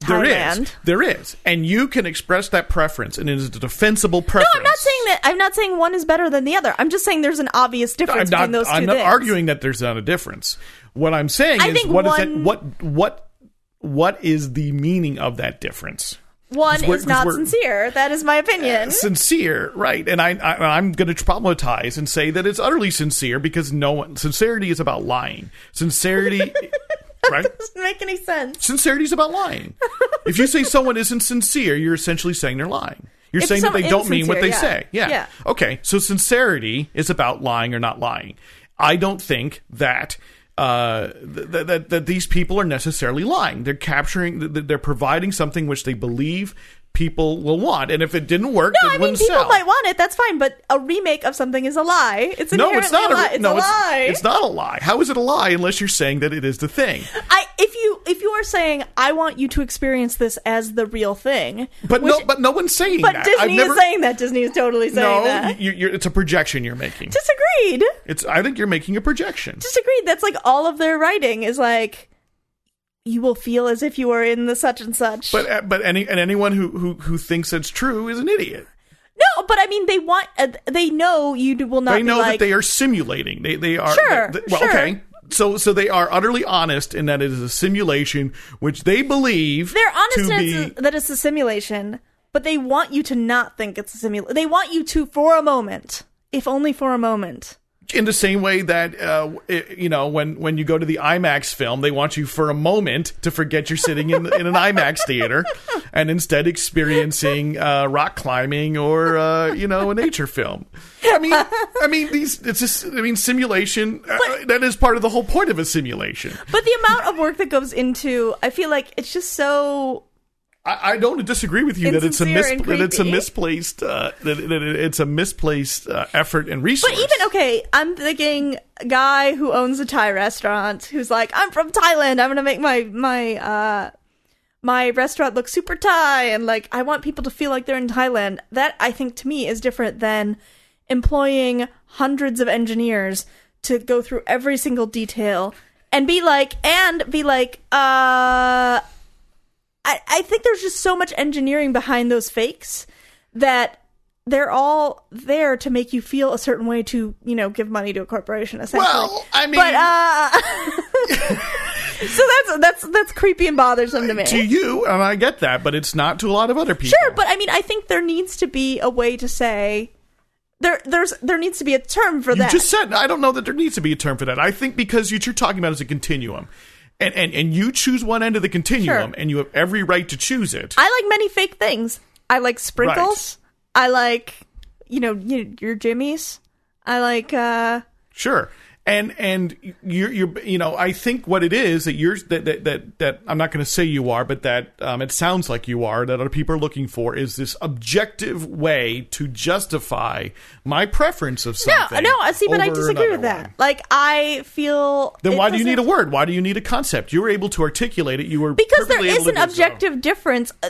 S1: There
S2: Thailand.
S1: is. There is. And you can express that preference, and it is a defensible preference.
S2: No, I'm not saying that. I'm not saying one is better than the other. I'm just saying there's an obvious difference
S1: I'm not,
S2: between those 2
S1: I'm not
S2: things.
S1: arguing that there's not a difference. What I'm saying
S2: I
S1: is what is that
S2: one-
S1: what what what is the meaning of that difference?
S2: One is not sincere. That is my opinion.
S1: Uh, sincere, right? And I, I I'm going to problematize and say that it's utterly sincere because no one sincerity is about lying. Sincerity, right?
S2: doesn't make any sense.
S1: Sincerity is about lying. if you say someone isn't sincere, you're essentially saying they're lying. You're
S2: If
S1: saying that they don't mean what they
S2: insincere,
S1: say.
S2: yeah.
S1: Yeah.
S2: Yeah.
S1: Okay. So sincerity is about lying or not lying. I don't think that uh, th- th- that that these people are necessarily lying. They're capturing. th- th- They're providing something which they believe people will want, and if it didn't work,
S2: No,
S1: it
S2: I mean people
S1: sell.
S2: might want it. That's fine. But a remake of something is a lie. It's
S1: no, it's not
S2: a lie. It's
S1: no,
S2: a lie.
S1: It's, it's not a lie. How is it a lie unless you're saying that it is the thing?
S2: I if you if you are saying I want you to experience this as the real thing,
S1: But
S2: which-
S1: no, but no one's saying
S2: but
S1: that.
S2: Disney
S1: never,
S2: is saying that. Disney is totally saying
S1: no,
S2: that.
S1: you, you're, it's a projection you're making.
S2: Disagreed.
S1: It's. I think you're making a projection.
S2: Disagreed. That's like all of their writing is like you will feel as if you are in the such and such.
S1: But uh, but any and anyone who who who thinks that's true is an idiot.
S2: no, but I mean they want uh, they know you will not
S1: They know
S2: like
S1: that they are simulating. They they are
S2: Sure,
S1: they- they- well,
S2: sure.
S1: okay. So so they are utterly honest in that it is a simulation which they believe
S2: they're honest
S1: to
S2: in
S1: be
S2: it's a- that it's a simulation, but they want you to not think it's a simulation. They want you to for a moment, if only for a moment.
S1: In the same way that uh, it- you know when when you go to the IMAX film, they want you for a moment to forget you're sitting in in an IMAX theater and instead experiencing uh, rock climbing or uh, you know a nature film. I mean, I mean these. It's just. I mean, simulation. uh, that is part of the whole point of a simulation.
S2: But the amount of work that goes into, I feel like it's just so
S1: I, I don't disagree with you that it's a mis- that it's a misplaced uh, that, that it's a misplaced uh, effort and resource.
S2: But even okay, I'm thinking a guy who owns a Thai restaurant who's like, I'm from Thailand. I'm gonna make my my uh my restaurant look super Thai, and like I want people to feel like they're in Thailand. That I think to me is different than employing hundreds of engineers to go through every single detail and be like and be like uh I, I think there's just so much engineering behind those fakes that they're all there to make you feel a certain way to, you know, give money to a corporation essentially.
S1: Well, I mean-
S2: but uh So that's that's that's creepy and bothersome to me.
S1: to you, and I get that, but it's not to a lot of other people.
S2: Sure, but I mean I think there needs to be a way to say there there's there needs to be a term for
S1: You
S2: that.
S1: You just said I don't know that there needs to be a term for that. I think because what you're talking about is a continuum, and and and you choose one end of the continuum,
S2: Sure.
S1: and you have every right to choose it.
S2: I like many fake things. I like sprinkles. I like you know, you, your jimmies. I like uh
S1: Sure, and and you're you're you know I think what it is that you're that that that, that I'm not going to say you are, but that um, it sounds like you are that other people are looking for is this objective way to justify my preference of
S2: No,
S1: something.
S2: no, I see, but I disagree with that.
S1: one.
S2: Like, I feel.
S1: Then why do you need a word? Why do you need a concept? You were able to articulate it. You were
S2: Because there is an
S1: do so.
S2: objective difference, uh,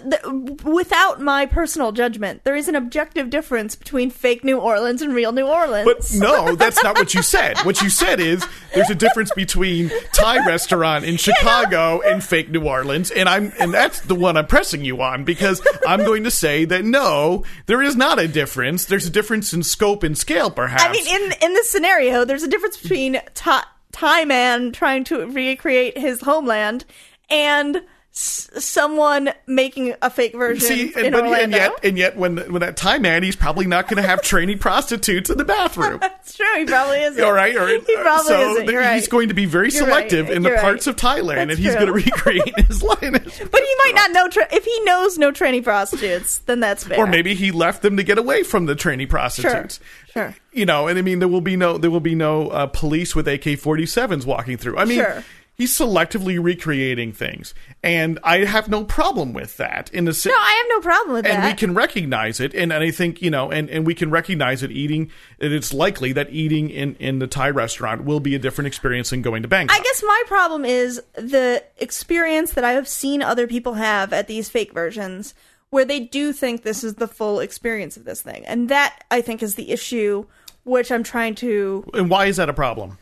S2: without my personal judgment, there is an objective difference between fake New Orleans and real New Orleans.
S1: But no, that's not what you said. What you said is there's a difference between Thai restaurant in Chicago and fake New Orleans, and I'm and that's the one I'm pressing you on because I'm going to say that no, there is not a difference. There's a difference in scope and scale, perhaps.
S2: I mean, in in this scenario, there's a difference between Thai, Thai man trying to recreate his homeland and s- someone making a fake version
S1: See,
S2: in
S1: and, but, and yet, and yet, when when that Thai man, he's probably not going to have trainee prostitutes in the bathroom.
S2: That's true. He probably isn't.
S1: All right, or,
S2: He probably
S1: so
S2: isn't. You're
S1: he's
S2: right.
S1: going to be very
S2: You're
S1: selective
S2: right.
S1: in the
S2: You're
S1: parts
S2: right.
S1: of Thailand,
S2: That's
S1: and he's going to recreate his lineage.
S2: But he might not know tra- if he knows no tranny prostitutes. Then that's fair.
S1: or maybe he left them to get away from the trainee prostitutes.
S2: Sure.
S1: You know, and I mean, there will be no there will be no uh, police with AK forty sevens walking through. I mean,
S2: Sure.
S1: He's selectively recreating things, and I have no problem with that. In the se-
S2: No, I have no problem with
S1: and
S2: that.
S1: And we can recognize it, and, and I think you know, and, and we can recognize that eating. That it's likely that eating in in the Thai restaurant will be a different experience than going to Bangkok.
S2: I guess my problem is the experience that I have seen other people have at these fake versions where they do think this is the full experience of this thing. And that I think is the issue which I'm trying to
S1: and why is that a problem?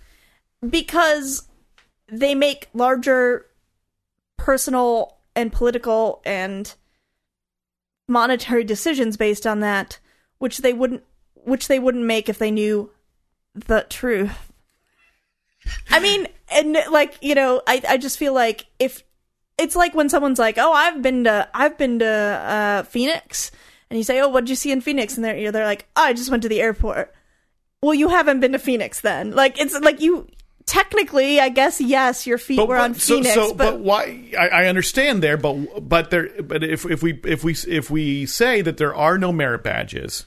S2: because they make larger personal and political and monetary decisions based on that which they wouldn't which they wouldn't make if they knew the truth. I mean and like you know i i just feel like if it's like when someone's like oh i've been to i've been to uh phoenix and you say oh what'd you see in phoenix? and they're they're like oh, i just went to the airport. Well you haven't been to phoenix then. Like it's like you technically i guess yes your feet were on
S1: so,
S2: phoenix
S1: so,
S2: but,
S1: why? I, I understand there, but but there, but if if we if we if we say that there are no merit badges,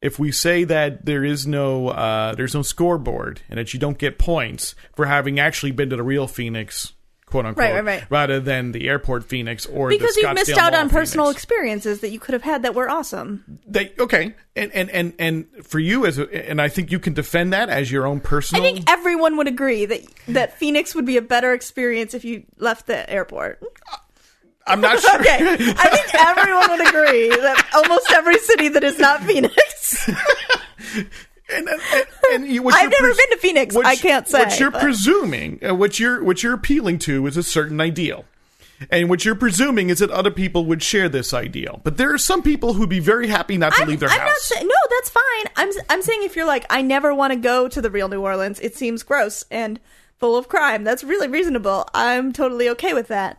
S1: if we say that there is no uh, there's no scoreboard and that you don't get points for having actually been to the real Phoenix, quote unquote,
S2: Right, right, right.
S1: rather than the airport Phoenix or
S2: because you've missed out
S1: Mall
S2: on personal
S1: Phoenix.
S2: experiences that you could have had that were awesome
S1: They, okay, and and and and for you as a, and I think you can defend that as your own personal.
S2: I think everyone would agree that that Phoenix would be a better experience if you left the airport.
S1: I'm not sure.
S2: Okay, I think everyone would agree that almost every city that is not Phoenix.
S1: and, and, and
S2: I've never
S1: pres-
S2: been to Phoenix. I can't say.
S1: What you're
S2: but-
S1: presuming, uh, what you're what you're appealing to, is a certain ideal, and what you're presuming is that other people would share this ideal. But there are some people who'd be very happy not to
S2: I'm,
S1: leave their
S2: I'm not
S1: house.
S2: saying no. That's fine. I'm I'm saying if you're like I never want to go to the real New Orleans. It seems gross and full of crime. That's really reasonable. I'm totally okay with that.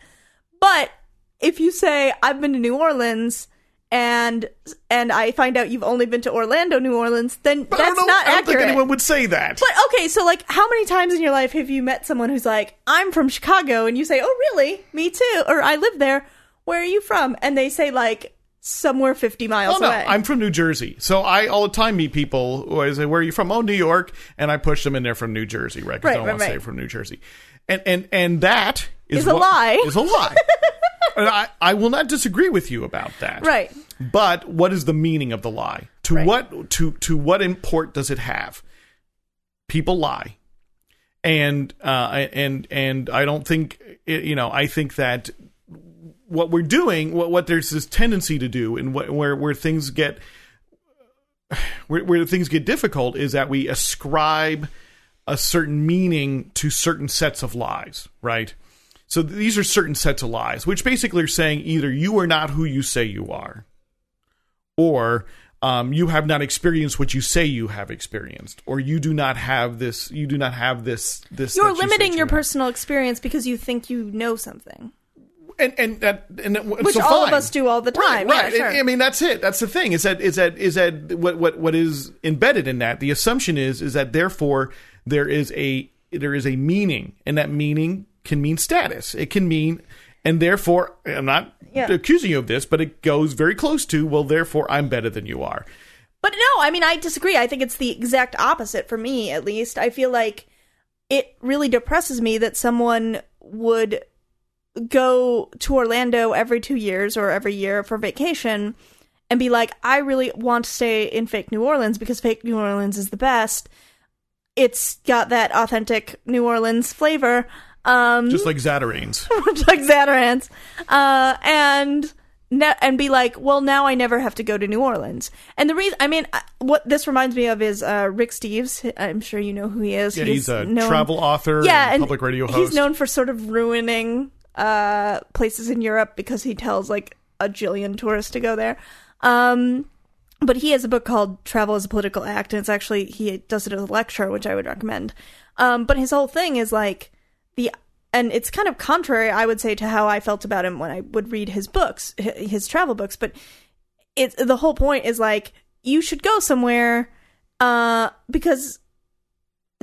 S2: But if you say I've been to New Orleans and and I find out you've only been to Orlando, New Orleans, then
S1: But
S2: that's
S1: I don't know,
S2: not
S1: I don't
S2: accurate.
S1: think anyone would say that.
S2: But okay, so like, how many times in your life have you met someone who's like, "I'm from Chicago," and you say, "Oh, really? Me too," or "I live there." Where are you from? And they say like somewhere fifty miles
S1: Oh no,
S2: away.
S1: I'm from New Jersey, so I all the time meet people who I say, "Where are you from?" Oh, New York, and I push them in there from New Jersey, right? 'Cause
S2: Right,
S1: I don't
S2: right,
S1: want to say from New Jersey, and and and that is
S2: Is a
S1: what-
S2: lie.
S1: Is a lie. and I I will not disagree with you about that.
S2: Right.
S1: But what is the meaning of the lie? To
S2: Right.
S1: what to to what import does it have? People lie, and uh, and and I don't think you know. I think that what we're doing, what what there's this tendency to do, and what, where where things get where, where things get difficult is that we ascribe a certain meaning to certain sets of lies, right? So these are certain sets of lies, which basically are saying either you are not who you say you are, or um, you have not experienced what you say you have experienced, or you do not have this. You do not have this. This.
S2: You're
S1: that you say
S2: limiting
S1: you
S2: your personal experience because you think you know something,
S1: and and that and that,
S2: which
S1: so
S2: all of us do all the time.
S1: Right, right.
S2: Yeah, sure.
S1: I, I mean, that's it. That's the thing. Is that is that is that what what what is embedded in that? The assumption is is that therefore there is a there is a meaning, and that meaning can mean status. It can mean, and therefore, I'm not
S2: Yeah.
S1: accusing you of this, but it goes very close to. Well, therefore, I'm better than you are.
S2: But no, I mean, I disagree. I think it's the exact opposite for me, at least. I feel like it really depresses me that someone would go to Orlando every two years or every year for vacation and be like, I really want to stay in fake New Orleans because fake New Orleans is the best. It's got that authentic New Orleans flavor. Um,
S1: Just like Zatarain's.
S2: like Zatarain's, uh, and and be like, well, now I never have to go to New Orleans. And the reason, I mean, I- what this reminds me of is uh, Rick Steves. I'm sure you know who he is.
S1: Yeah, he's a
S2: known-
S1: travel author
S2: yeah,
S1: and
S2: and
S1: public radio host.
S2: He's known for sort of ruining uh, places in Europe because he tells like a jillion tourists to go there. Um, but he has a book called Travel as a Political Act, and it's actually he does it as a lecture, which I would recommend. Um, but his whole thing is like the and it's kind of contrary, I would say, to how I felt about him when I would read his books, his travel books. But it's the whole point is like you should go somewhere uh, because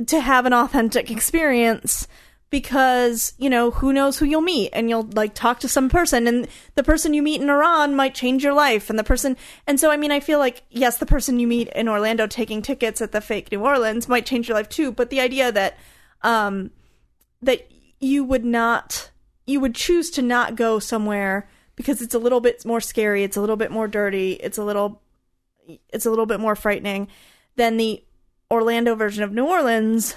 S2: to have an authentic experience because you know who knows who you'll meet and you'll like talk to some person and the person you meet in Iran might change your life and the person and so I mean I feel like yes the person you meet in Orlando taking tickets at the fake New Orleans might change your life too but the idea that um that you would not you would choose to not go somewhere because it's a little bit more scary it's a little bit more dirty it's a little it's a little bit more frightening than the Orlando version of New Orleans,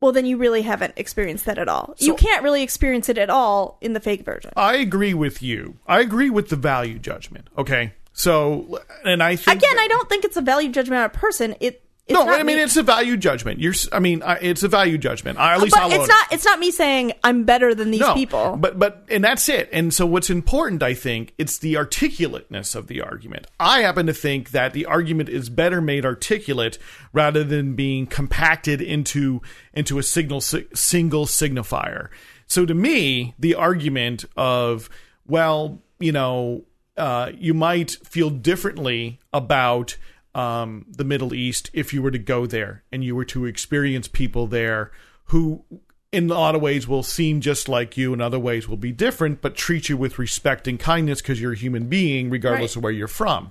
S2: well, then you really haven't experienced that at all. you can't really experience it at all in the fake version.
S1: I agree with you. I agree with the value judgment. Okay. So, and I think.
S2: Again, I don't think it's a value judgment on a person. It
S1: no,
S2: not
S1: I mean,
S2: me-
S1: it's a value judgment. You're, I mean, I, it's a value judgment. I, at least
S2: but it's
S1: own it.
S2: not it's not me saying I'm better than these
S1: no,
S2: people.
S1: But but and that's it. And so what's important, I think, it's the articulateness of the argument. I happen to think that the argument is better made articulate rather than being compacted into into a signal single signifier. So to me, the argument of well, you know, uh, you might feel differently about um, the Middle East if you were to go there and you were to experience people there who, in a lot of ways, will seem just like you, in other ways, will be different, but treat you with respect and kindness because you're a human being, regardless
S2: Right.
S1: of where you're from.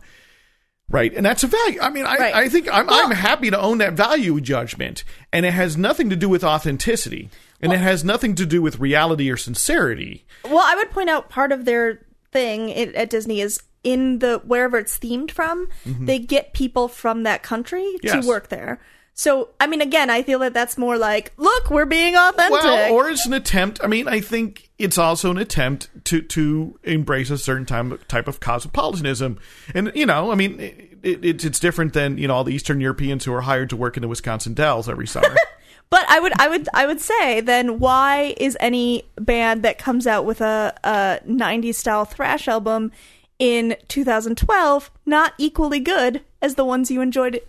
S1: Right, and that's a value. I mean, I,
S2: Right.
S1: I think I'm, I'm happy to own that value judgment, and it has nothing to do with authenticity, and it has nothing to do with reality or sincerity.
S2: well, I would point out part of their thing at Disney is in the wherever it's themed from, they get people from that country
S1: Mm-hmm. Yes.
S2: to work there. So, I mean, again, I feel that that's more like, look, we're being authentic.
S1: Well, or it's an attempt. I mean, I think it's also an attempt to to embrace a certain type type of cosmopolitanism, and you know, I mean, it, it, it's it's different than you know all the Eastern Europeans who are hired to work in the Wisconsin Dells every summer.
S2: But I would, I would, I would say then why is any band that comes out with a, a '90s style thrash album in 2012 not equally good as the ones you enjoyed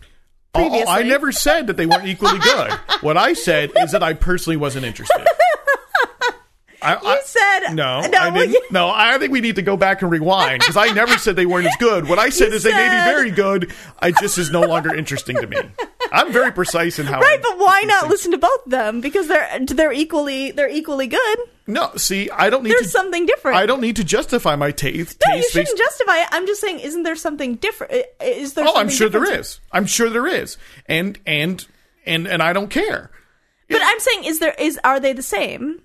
S1: Oh, oh
S2: previously?
S1: I never said that they weren't equally good. what I said is that I personally wasn't interested. I,
S2: You said
S1: no,
S2: No,
S1: I
S2: well,
S1: didn't.
S2: you-
S1: No, I think we need to go back and rewind because I never said they weren't as good. What I said is they may be very good. I just is no longer interesting to me. I'm very precise in how.
S2: Right,
S1: I,
S2: but why not listen to both of them? Because they're they're equally they're equally good.
S1: No, see, I don't need
S2: There's
S1: to.
S2: something different.
S1: I don't need to justify my taste.
S2: No, you shouldn't
S1: based-
S2: justify it. I'm just saying, isn't there something different? Is there?
S1: Oh, I'm sure there
S2: different?
S1: is. I'm sure there is, and and and and I don't care.
S2: But I'm saying, is there? Is are they the same?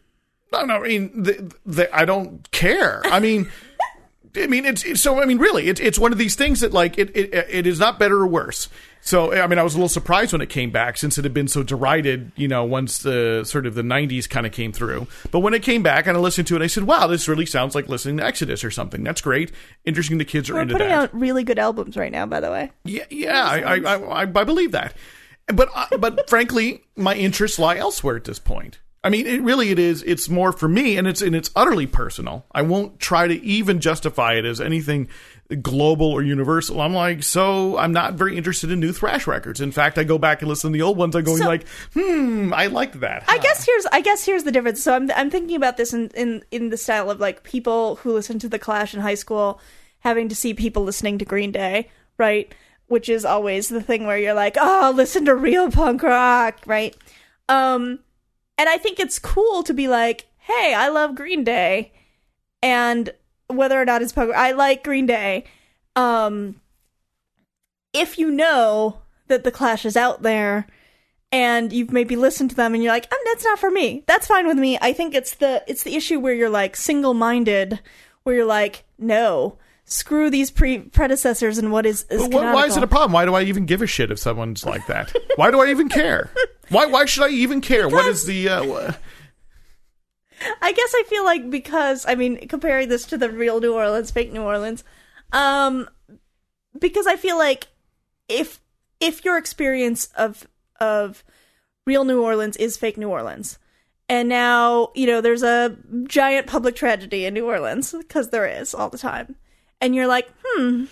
S1: No, no. I mean, the, the, I don't care. I mean, I mean, it's, it's so. I mean, really, it's it's one of these things that like it, it it is not better or worse. So I mean, I was a little surprised when it came back since it had been so derided. You know, once the sort of the '90s kind of came through. But when it came back and I listened to it, I said, "Wow, this really sounds like listening to Exodus or something. That's great. Interesting. The kids are
S2: We're
S1: into
S2: putting
S1: that.
S2: out really good albums right now, by the way.
S1: Yeah, yeah, I, I, I, I, I believe that. But, uh, but frankly, my interests lie elsewhere at this point. I mean, it really it is. It's more for me, and it's and it's utterly personal. I won't try to even justify it as anything global or universal. I'm like, so I'm not very interested in new thrash records. In fact, I go back and listen to the old ones. I'm going
S2: So-
S1: like, hmm, I like that.
S2: I guess here's I guess here's the difference. So I'm I'm thinking about this in in in the style of like people who listen to the Clash in high school having to see people listening to Green Day, right? Which is always the thing where you're like, "Oh, listen to real punk rock," right? Um and I think it's cool to be like, "Hey, I love Green Day." And whether or not it's punk I like Green Day. Um if you know that the Clash is out there and you've maybe listened to them and you're like, oh, that's not for me. That's fine with me. I think it's the it's the issue where you're like single minded, where you're like, no, screw these pre predecessors and what is, is
S1: But wh- why is it a problem? Why do I even give a shit if someone's like that? why do I even care? Why why should I even care? What is the uh, wha-
S2: I guess I feel like because I mean comparing this to the real New Orleans, fake New Orleans, um, because I feel like if if your experience of of real New Orleans is fake New Orleans, and now you know there's a giant public tragedy in New Orleans because there is all the time, and you're like, hmm.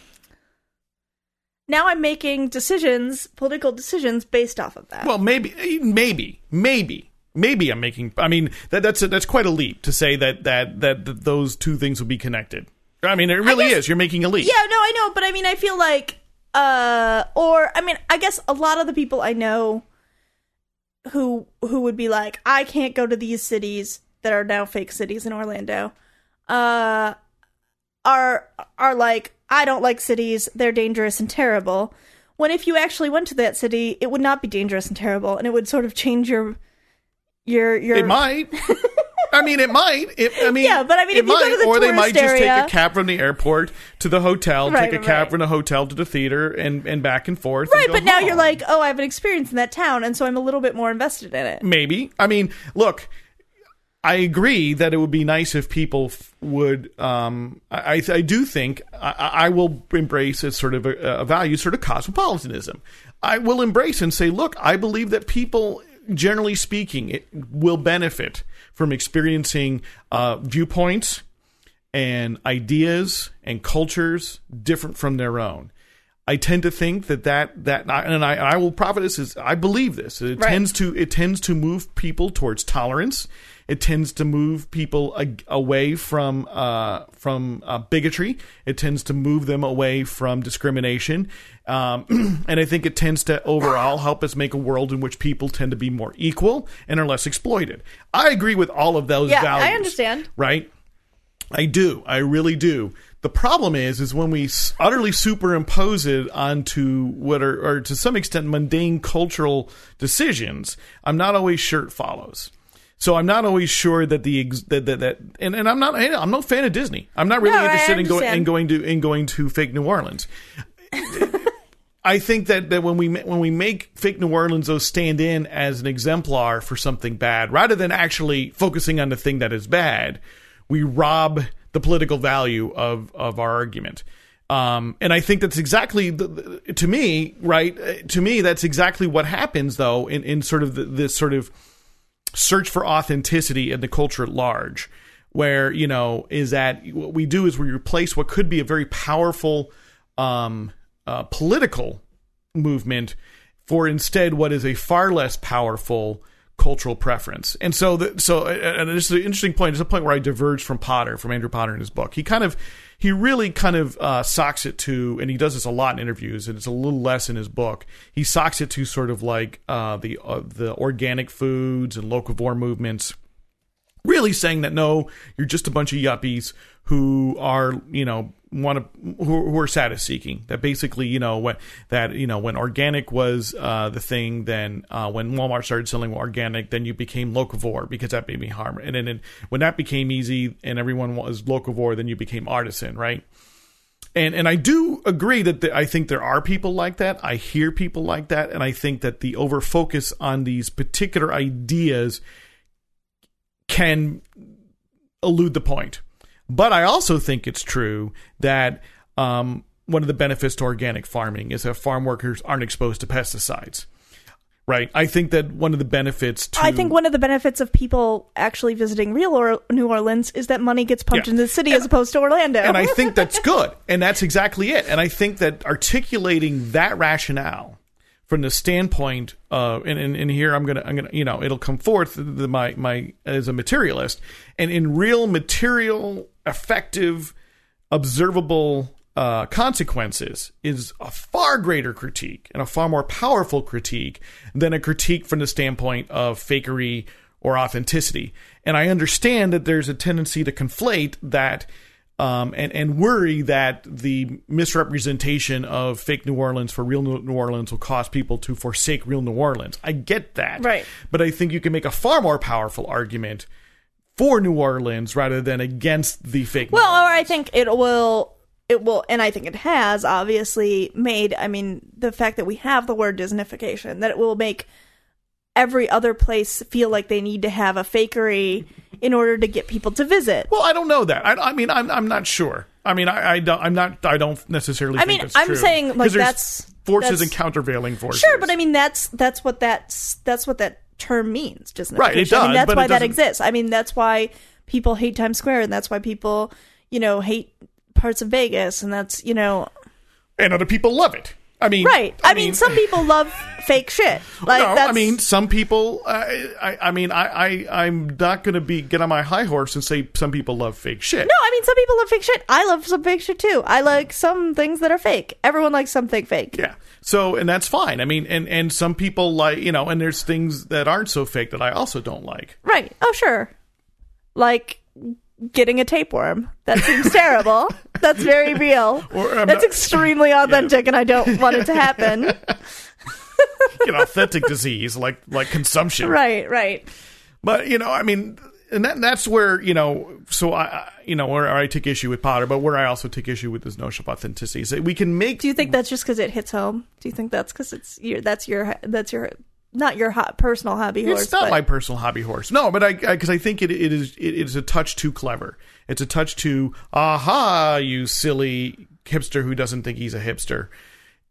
S2: Now I'm making decisions, political decisions based off of that.
S1: Well, maybe, maybe, maybe, maybe I'm making. I mean, that, that's a, that's quite a leap to say that, that that that those two things would be connected. I mean, it really
S2: guess-
S1: is. You're making a leap.
S2: Yeah, no, I know, but I mean, I feel like, uh, or I mean, I guess a lot of the people I know who who would be like, I can't go to these cities that are now fake cities in Orlando, uh, are are like, I don't like cities; they're dangerous and terrible. When if you actually went to that city, it would not be dangerous and terrible, and it would sort of change your your your.
S1: It might. I mean, it might. It, I mean,
S2: Yeah, but I mean,
S1: it
S2: if you go
S1: might,
S2: to the
S1: or they might just take a cab from the airport to the hotel,
S2: Right,
S1: take a cab
S2: right.
S1: from the hotel to the theater, and and back and forth. and
S2: Right,
S1: go
S2: but now you're like, oh, I have an experience in that town, and so I'm a little bit more invested in it.
S1: maybe. I mean, look, I agree that it would be nice if people f- would. Um, I, I I do think I, I will embrace a sort of a, a value, sort of cosmopolitanism. I will embrace and say, look, I believe that people, generally speaking, it will benefit from experiencing uh, viewpoints and ideas and cultures different from their own. I tend to think that that that and I I will profit this is I believe this. It
S2: Right.
S1: tends to it tends to move people towards tolerance. It tends to move people away from uh, from uh, bigotry. It tends to move them away from discrimination, um, and I think it tends to overall help us make a world in which people tend to be more equal and are less exploited. I agree with all of those
S2: Yeah,
S1: values.
S2: I understand.
S1: Right? I do. I really do. The problem is, is when we utterly superimpose it onto what are, or to some extent, mundane cultural decisions. I'm not always sure it follows. So I'm not always sure that the ex- that that, that and, and I'm not I'm no fan of Disney. I'm not really
S2: No,
S1: interested in going in going to in going to fake New Orleans. I think that, that when we when we make fake New Orleans though stand in as an exemplar for something bad, rather than actually focusing on the thing that is bad, we rob the political value of of our argument. Um, and I think that's exactly the, the- to me, right? To me, that's exactly what happens though in in sort of the, this sort of search for authenticity in the culture at large where you know is that what we do is we replace what could be a very powerful um, uh, political movement for instead what is a far less powerful cultural preference. And so, the, so, and this is an interesting point. It's a point where I diverge from Potter, from Andrew Potter in his book. He kind of, he really kind of uh, socks it to, and he does this a lot in interviews, and it's a little less in his book. He socks it to sort of like uh, the uh, the organic foods and locavore movements really saying that no, you're just a bunch of yuppies who are, you know, want to who, who are status seeking. That basically, you know, when that you know when organic was uh, the thing, then uh, when Walmart started selling organic, then you became locavore because that made me harm. And then it, when that became easy and everyone was locavore, then you became artisan, right? And and I do agree that the, I think there are people like that. I hear people like that, and I think that the over focus on these particular ideas can elude the point. But I also think it's true that um, one of the benefits to organic farming is that farm workers aren't exposed to pesticides. Right. I think that one of the benefits to
S2: I think one of the benefits of people actually visiting real or- New Orleans is that money gets pumped
S1: Yeah.
S2: into the city as opposed to Orlando.
S1: and I think that's good. And that's exactly it. And I think that articulating that rationale from the standpoint of, and, and, and here I'm gonna, I'm gonna, you know, it'll come forth the, my my as a materialist, and in real material, effective, observable uh, consequences is a far greater critique and a far more powerful critique than a critique from the standpoint of fakery or authenticity. And I understand that there's a tendency to conflate that um, and and worry that the misrepresentation of fake New Orleans for real New Orleans will cause people to forsake real New Orleans. I get that,
S2: Right.
S1: But I think you can make a far more powerful argument for New Orleans rather than against the fake. New
S2: Well,
S1: Orleans.
S2: or I think it will it will and I think it has obviously made I mean the fact that we have the word Disneyfication that it will make every other place feel like they need to have a fakery in order to get people to visit.
S1: Well, I don't know that. I, I mean, I'm I'm not sure. I mean, I, I don't. I'm not. I don't necessarily.
S2: I
S1: think
S2: mean, I'm
S1: true.
S2: saying, like, that's-
S1: forces
S2: that's-
S1: and countervailing forces.
S2: Sure, but I mean that's that's what that's that's what that term means, Just
S1: Right, it
S2: I
S1: does,
S2: mean that's why that exists. I mean that's why people hate Times Square and that's why people, you know, hate parts of Vegas and that's, you know,
S1: and other people love it. I mean,
S2: right. I, mean, some people love fake shit. Like
S1: no,
S2: that's
S1: I mean, some people. Uh, I, I mean, I, I, I'm not going to be get on my high horse and say some people love fake shit.
S2: No, I mean some people love fake shit. I love some fake shit too. I like some things that are fake. Everyone likes something fake.
S1: Yeah. So, and that's fine. I mean, and and some people like you know, and there's things that aren't so fake that I also don't like.
S2: Right. Oh, sure. Like getting a tapeworm. That seems terrible. That's very real.
S1: Or, um,
S2: That's extremely authentic, and I don't want it to happen.
S1: An authentic disease like like consumption.
S2: Right. Right.
S1: But you know, I mean, and that, that's where you know. So I, I- you know, where I take issue with Potter, but where I also take issue with this notion of authenticity is that we can make.
S2: Do you think that's just because it hits home? Do you think that's because it's your that's your that's your not your hot personal hobby horse?
S1: It's not
S2: but-
S1: my personal hobby horse. No, but I because I, think it it is it is a touch too clever. It's a touch too aha, you silly hipster who doesn't think he's a hipster.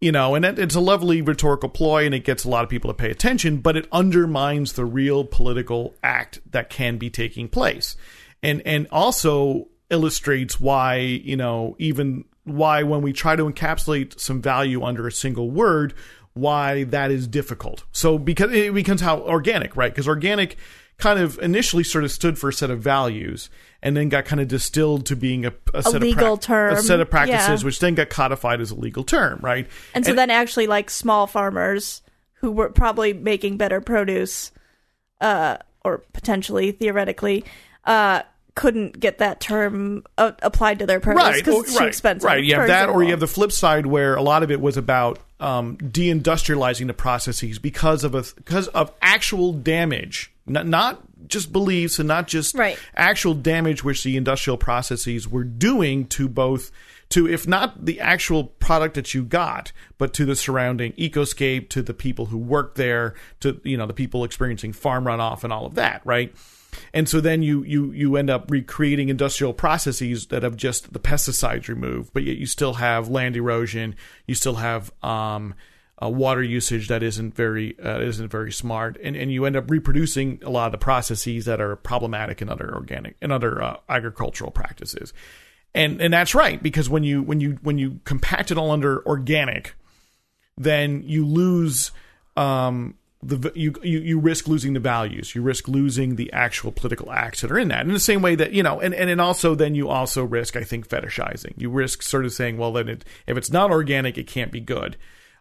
S1: You know, and it, it's a lovely rhetorical ploy, and it gets a lot of people to pay attention, but it undermines the real political act that can be taking place, and and also illustrates why you know even why when we try to encapsulate some value under a single word, why that is difficult. So because it becomes how organic, right? Because organic kind of initially sort of stood for a set of values and then got kind of distilled to being a, a, set
S2: legal
S1: of
S2: term.
S1: a set of practices,
S2: Yeah.
S1: which then got codified as a legal term, right?
S2: And so then actually like small farmers who were probably making better produce uh or potentially theoretically uh couldn't get that term uh, applied to their produce because
S1: oh,
S2: it's too
S1: right,
S2: expensive.
S1: Right, you have that, or you have the flip side where a lot of it was about um, deindustrializing the processes because of a because of actual damage, not not just beliefs and not just
S2: Right.
S1: actual damage which the industrial processes were doing to both to if not the actual product that you got but to the surrounding ecoscape to the people who work there to you know the people experiencing farm runoff and all of that right and so then you you you end up recreating industrial processes that have just the pesticides removed but yet you still have land erosion. You still have um uh, water usage that isn't very uh, isn't very smart, and and you end up reproducing a lot of the processes that are problematic in other organic and other uh, agricultural practices, and and that's right because when you when you when you compact it all under organic, then you lose um, the you, you you risk losing the values. You risk losing the actual political acts that are in that. In the same way that you know, and and, and also then you also risk, I think, fetishizing. You risk sort of saying, well, then it, if it's not organic, it can't be good.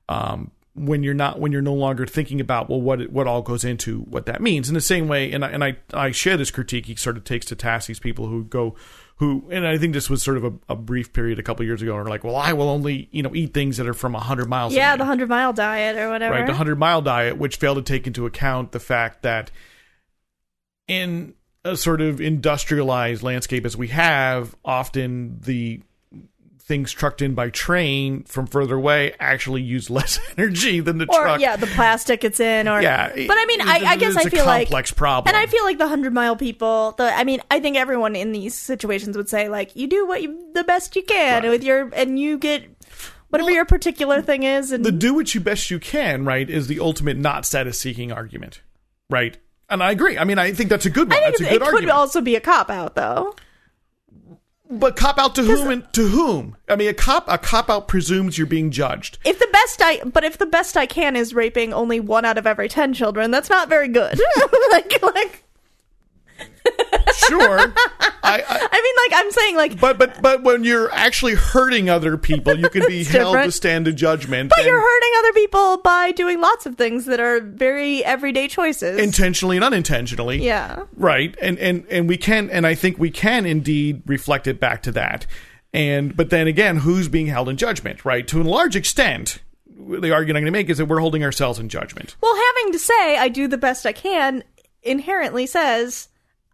S1: Um, when you're not when you're no longer thinking about well what what all goes into what that means in the same way and I, and I I share this critique he sort of takes to task these people who go who and I think this was sort of a, a brief period a couple years ago and are like well I will only you know eat things that are from 100 miles
S2: yeah,
S1: away
S2: the hundred mile diet or whatever.
S1: right the 100 mile diet which failed to take into account the fact that in a sort of industrialized landscape as we have often the things trucked in by train from further away actually use less energy than the
S2: or
S1: truck
S2: yeah, the plastic it's in, or
S1: Yeah,
S2: But I mean, I, I guess
S1: it's
S2: I
S1: a
S2: feel like
S1: complex problem.
S2: and I feel like the hundred mile people. The I mean, I think everyone in these situations would say like, you do what you the best you can
S1: Right.
S2: with your, and you get whatever
S1: Well,
S2: your particular thing is, and
S1: the do what you best you can right is the ultimate not status seeking argument right and I agree I mean I think that's a good one
S2: I think
S1: that's a
S2: it
S1: good
S2: could also be a cop out though.
S1: But cop out to whom and to whom I mean a cop a cop out presumes you're being judged
S2: If the best I, but if the best I can is raping only one out of every ten children, that's not very good. like, like,
S1: sure I, I
S2: I mean, like I'm saying, like,
S1: but but but when you're actually hurting other people, you can be held
S2: different.
S1: to stand to judgment.
S2: but you're hurting other people by doing lots of things that are very everyday choices.
S1: intentionally and unintentionally.
S2: yeah.
S1: Right. And and and we can and I think we can indeed reflect it back to that. And but then again, who's being held in judgment, right? To a large extent, the argument I'm going to make is that we're holding ourselves in judgment.
S2: Well, having to say I do the best I can inherently says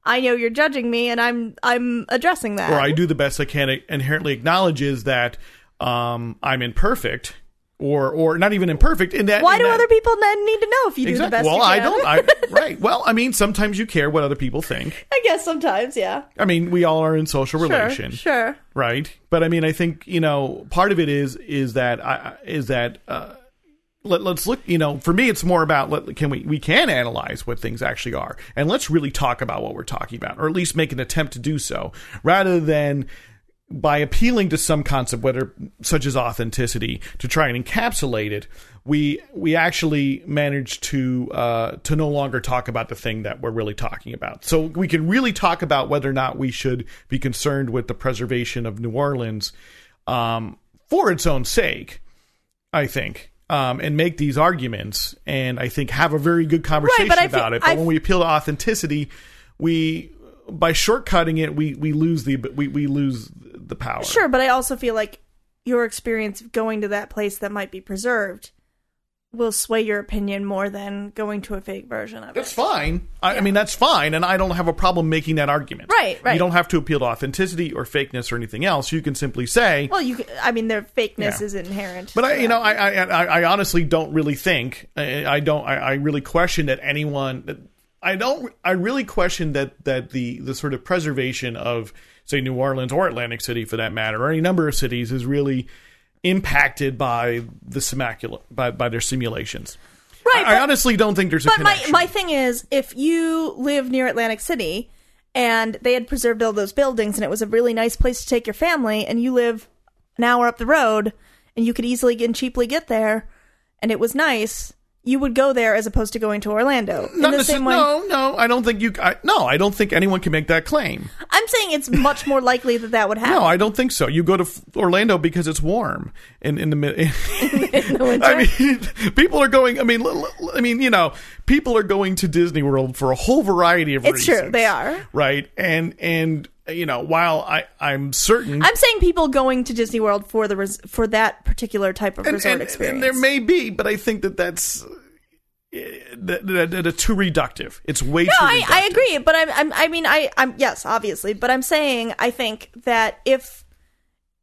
S2: I know you're judging me, and I'm I'm addressing that.
S1: Or I do the best I can it inherently acknowledges that um, I'm imperfect or or not even imperfect in that
S2: Why
S1: in
S2: do
S1: that-
S2: other people then need to know if you do the best?
S1: Well, I don't. I, right. Well, I mean, sometimes you care what other people think.
S2: I guess sometimes, yeah.
S1: I mean, we all are in social
S2: Sure,
S1: relation,
S2: sure.
S1: right? But I mean, I think you know, part of it is is that I is that uh, let, let's look. You know, for me, it's more about let, can we we can analyze what things actually are, and let's really talk about what we're talking about, or at least make an attempt to do so, rather than by appealing to some concept, whether such as authenticity, to try and encapsulate it, we we actually manage to uh, to no longer talk about the thing that we're really talking about. So we can really talk about whether or not we should be concerned with the preservation of New Orleans um, for its own sake. I think. Um, and make these arguments, and I think have a very good conversation
S2: feel-
S1: about it. But
S2: I-
S1: when we appeal to authenticity, we by shortcutting it, we we lose the we we lose the power.
S2: Sure, but I also feel like your experience of going to that place that might be preserved will sway your opinion more than going to a fake version of
S1: That's
S2: it.
S1: That's fine. I, I mean, that's fine, and I don't have a problem making that argument.
S2: Right, right.
S1: You don't have to appeal to authenticity or fakeness or anything else. You can simply say,
S2: Well, you. I mean, their fakeness
S1: Yeah.
S2: is inherent.
S1: But I, you know. I, I, I honestly don't really think I, I don't. I, I really question that anyone. That I don't. I really question that that the the sort of preservation of say New Orleans or Atlantic City for that matter, or any number of cities, is really impacted by the simulacra by by their simulations.
S2: right.
S1: I, I honestly don't think there's a
S2: But my my thing is, if you live near Atlantic City and they had preserved all those buildings and it was a really nice place to take your family, and you live an hour up the road and you could easily and cheaply get there, and it was nice, you would go there as opposed to going to Orlando. In the same way,
S1: no, no, I don't think you. I, no, I don't think anyone can make that claim.
S2: I'm saying it's much more likely that that would happen.
S1: No, I don't think so. You go to F- Orlando because it's warm in in the mid.
S2: in the winter.
S1: I mean, people are going. I mean, I mean, you know, people are going to Disney World for a whole variety of
S2: It's
S1: reasons.
S2: true, they are.
S1: right, and and you know, while I I'm certain.
S2: I'm saying people going to Disney World for the res- for that particular type of
S1: and,
S2: resort
S1: and-
S2: experience.
S1: and there may be, but I think that that's eh, that, that, that too reductive. It's way
S2: No,
S1: too.
S2: I, I agree, but I'm, I'm I mean I I'm yes, obviously, but I'm saying I think that if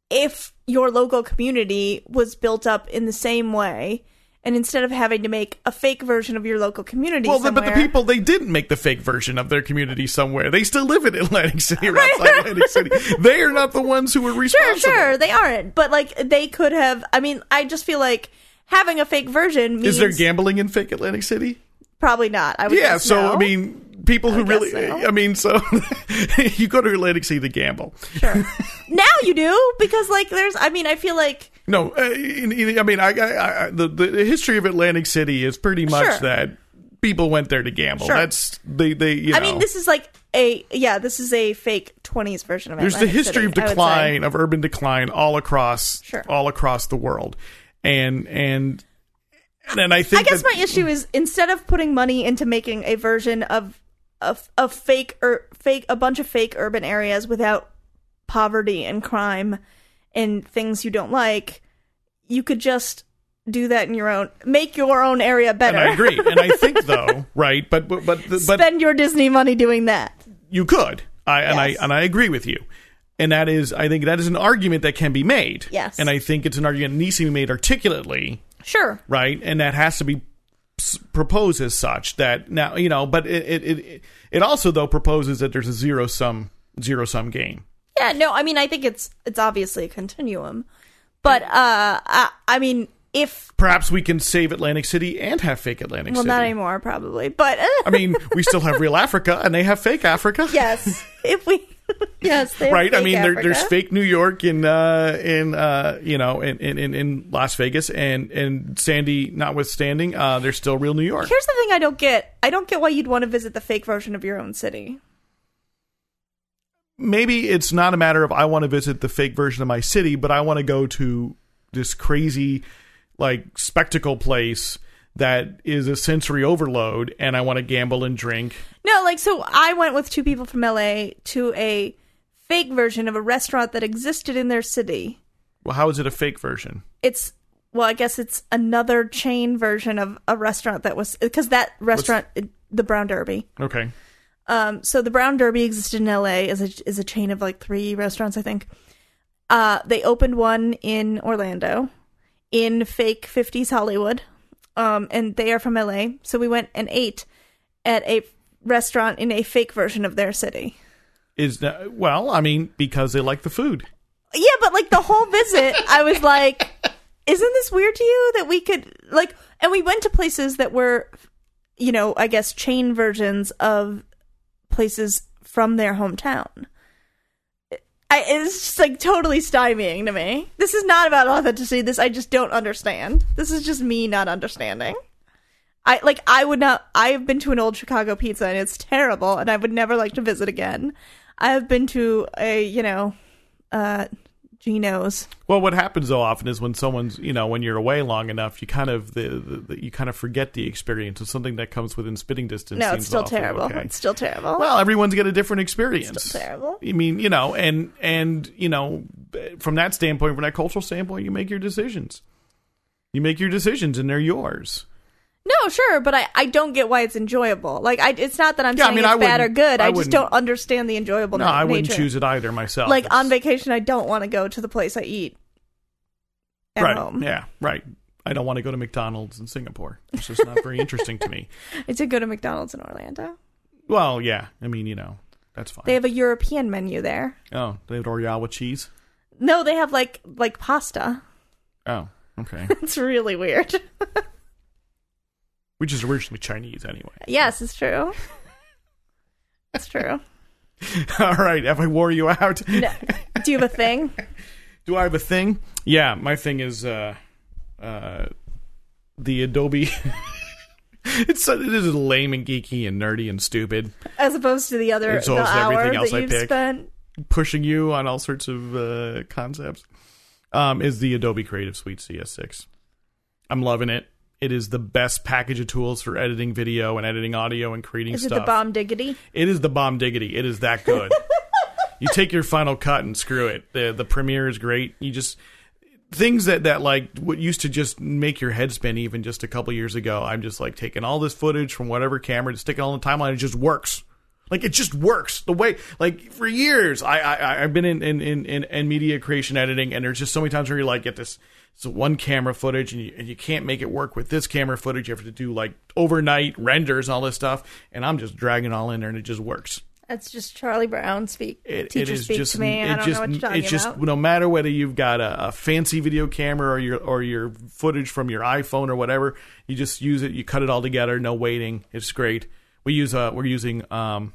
S2: if your local community was built up in the same way, and instead of having to make a fake version of your local community,
S1: Well, the, but the people they didn't make the fake version of their community somewhere. They still live in Atlantic City or
S2: Right.
S1: outside Atlantic City. They are not the ones who were responsible.
S2: sure, sure they aren't, but like they could have. I mean, I just feel like having a fake version means
S1: Is there gambling in fake Atlantic City?
S2: probably not. I would
S1: Yeah, so
S2: no.
S1: I mean, people who
S2: would
S1: really,
S2: so.
S1: I mean, so you go to Atlantic City to gamble.
S2: sure. now you do because like there's. I mean, I feel like
S1: No, uh, I mean, I, I, I, the the history of Atlantic City is pretty much
S2: Sure.
S1: that people went there to gamble.
S2: Sure.
S1: That's they they. You
S2: I mean, this is like a yeah, this is a fake '20s version of
S1: there's the history
S2: City,
S1: of
S2: I would say.
S1: decline of urban decline all across
S2: Sure.
S1: all across the world, and and and I think
S2: I guess
S1: that-
S2: my issue is instead of putting money into making a version of of a fake or fake a bunch of fake urban areas without poverty and crime and things you don't like, you could just do that in your own make your own area better.
S1: and I agree, and I think though, right? But but but but
S2: Spend your Disney money doing that.
S1: you could I and
S2: Yes.
S1: I and I agree with you and that is I think that is an argument that can be made
S2: Yes.
S1: and I think it's an argument that needs to be made articulately
S2: Sure.
S1: right and that has to be proposed as such that now you know but it it it, it also though proposes that there's a zero sum zero sum game
S2: Yeah, no, I mean I think it's it's obviously a continuum. But uh I, I mean if
S1: perhaps we can save Atlantic City and have fake Atlantic City.
S2: well
S1: City
S2: not anymore probably. But
S1: I mean we still have real Africa and they have fake Africa
S2: yes, if we yes, they have
S1: right? I
S2: fake
S1: mean, there,
S2: Africa.
S1: there's fake New York in uh, in uh, you know in, in, in- in Las Vegas, and and Sandy notwithstanding, uh, there's still real New York.
S2: Here's the thing I don't get. I don't get why you'd want to visit the fake version of your own city.
S1: Maybe it's not a matter of I want to visit the fake version of my city, but I want to go to this crazy like spectacle place that is a sensory overload and I want to gamble and drink.
S2: No, like so I went with two people from LA to a fake version of a restaurant that existed in their city.
S1: Well, how is it a fake version?
S2: It's well, I guess it's another chain version of a restaurant that was because that restaurant, the Brown Derby.
S1: Okay.
S2: Um, so the Brown Derby existed in LA as a is a chain of like three restaurants, I think. Uh, they opened one in Orlando, in fake '50s Hollywood, um, and they are from LA. So we went and ate at a restaurant in a fake version of their city.
S1: Is that well, I mean, because they like the food.
S2: Yeah, but like the whole visit, I was like, isn't this weird to you that we could like and we went to places that were you know, I guess chain versions of places from their hometown. I, it's just like totally stymieing to me. This is not about authenticity. This I just don't understand. This is just me not understanding. I like I would not I have been to an old Chicago pizza and it's terrible and I would never like to visit again. I have been to a, you know, uh Geno's.
S1: Well, what happens though often is when someone's, you know, when you're away long enough, you kind of the, the, the you kind of forget the experience of something that comes within spitting distance.
S2: No, it's still terrible.
S1: okay.
S2: It's still terrible.
S1: Well, everyone's got a different experience.
S2: Still terrible.
S1: I mean, you know, and and you know, from that standpoint, from that cultural standpoint, you make your decisions. You make your decisions, and they're yours.
S2: No, sure, but I, I don't get why it's enjoyable. Like I, it's not that I'm
S1: Yeah, I
S2: saying
S1: mean,
S2: it's
S1: I
S2: bad or good.
S1: I
S2: I, just don't understand the enjoyable.
S1: No, I wouldn't
S2: nature.
S1: choose it either myself.
S2: Like
S1: It's-
S2: on vacation, I don't want to go to the place I eat at
S1: right?
S2: home.
S1: Yeah, right. I don't want to go to McDonald's in Singapore. It's just not very interesting to me.
S2: I did go to McDonald's in Orlando.
S1: Well, yeah. I mean, you know, that's fine.
S2: They have a European menu there.
S1: oh, they have with cheese.
S2: No, they have like like pasta.
S1: Oh, okay.
S2: It's really weird.
S1: Which is originally Chinese, anyway.
S2: yes, it's true. It's true.
S1: All right. Have I wore you out?
S2: No. Do you have a thing?
S1: Do I have a thing? Yeah, my thing is uh uh the Adobe It's it is lame and geeky and nerdy and stupid,
S2: As opposed to the other the hour
S1: everything else
S2: that
S1: I
S2: you've
S1: pick.
S2: spent.
S1: pushing you on all sorts of uh, concepts. Um, is the Adobe Creative Suite CS6. I'm loving it. It is the best package of tools for editing video and editing audio and creating stuff.
S2: Is it the bomb diggity?
S1: It is the bomb diggity. It is that good. you take your Final Cut and screw it. The the Premiere is great. You just things that that like what used to just make your head spin even just a couple years ago. I'm just like taking all this footage from whatever camera to stick it on the timeline. It just works. Like it just works the way like for years I, I I've been in in, in in in media creation editing and there's just so many times where you like get this it's one camera footage and you, and you can't make it work with this camera footage you have to do like overnight renders all this stuff and I'm just dragging it all in there and it just works
S2: That's just Charlie Brown speak.
S1: it,
S2: Teacher
S1: it is
S2: speak
S1: just
S2: to me.
S1: it
S2: I don't
S1: just
S2: know what you're talking
S1: it's just
S2: about.
S1: no matter whether you've got a, a fancy video camera or your or your footage from your iPhone or whatever, you just use it. You cut it all together, no waiting. It's great. We use uh we're using um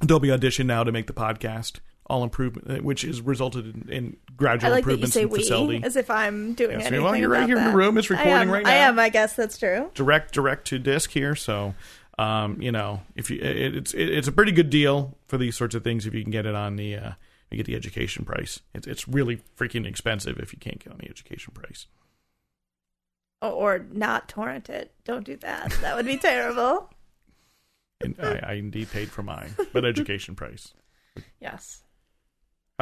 S1: Adobe Audition now to make the podcast. All improvement, which has resulted in, in
S2: I
S1: gradual
S2: like that you
S1: improvements
S2: say
S1: in
S2: we,
S1: facility.
S2: as if I'm doing
S1: Yes,
S2: anything.
S1: well, you're right here in the room. It's recording
S2: am,
S1: right now.
S2: I am. I guess that's true.
S1: direct direct to disc here so um you know if you it, it's it, it's a pretty good deal for these sorts of things if you can get it on the uh you get the education price it's it's really freaking expensive if you can't get on the education price
S2: Or, or not torrent it. Don't do that. That would be terrible.
S1: and I, I indeed paid for mine but education price
S2: Yes.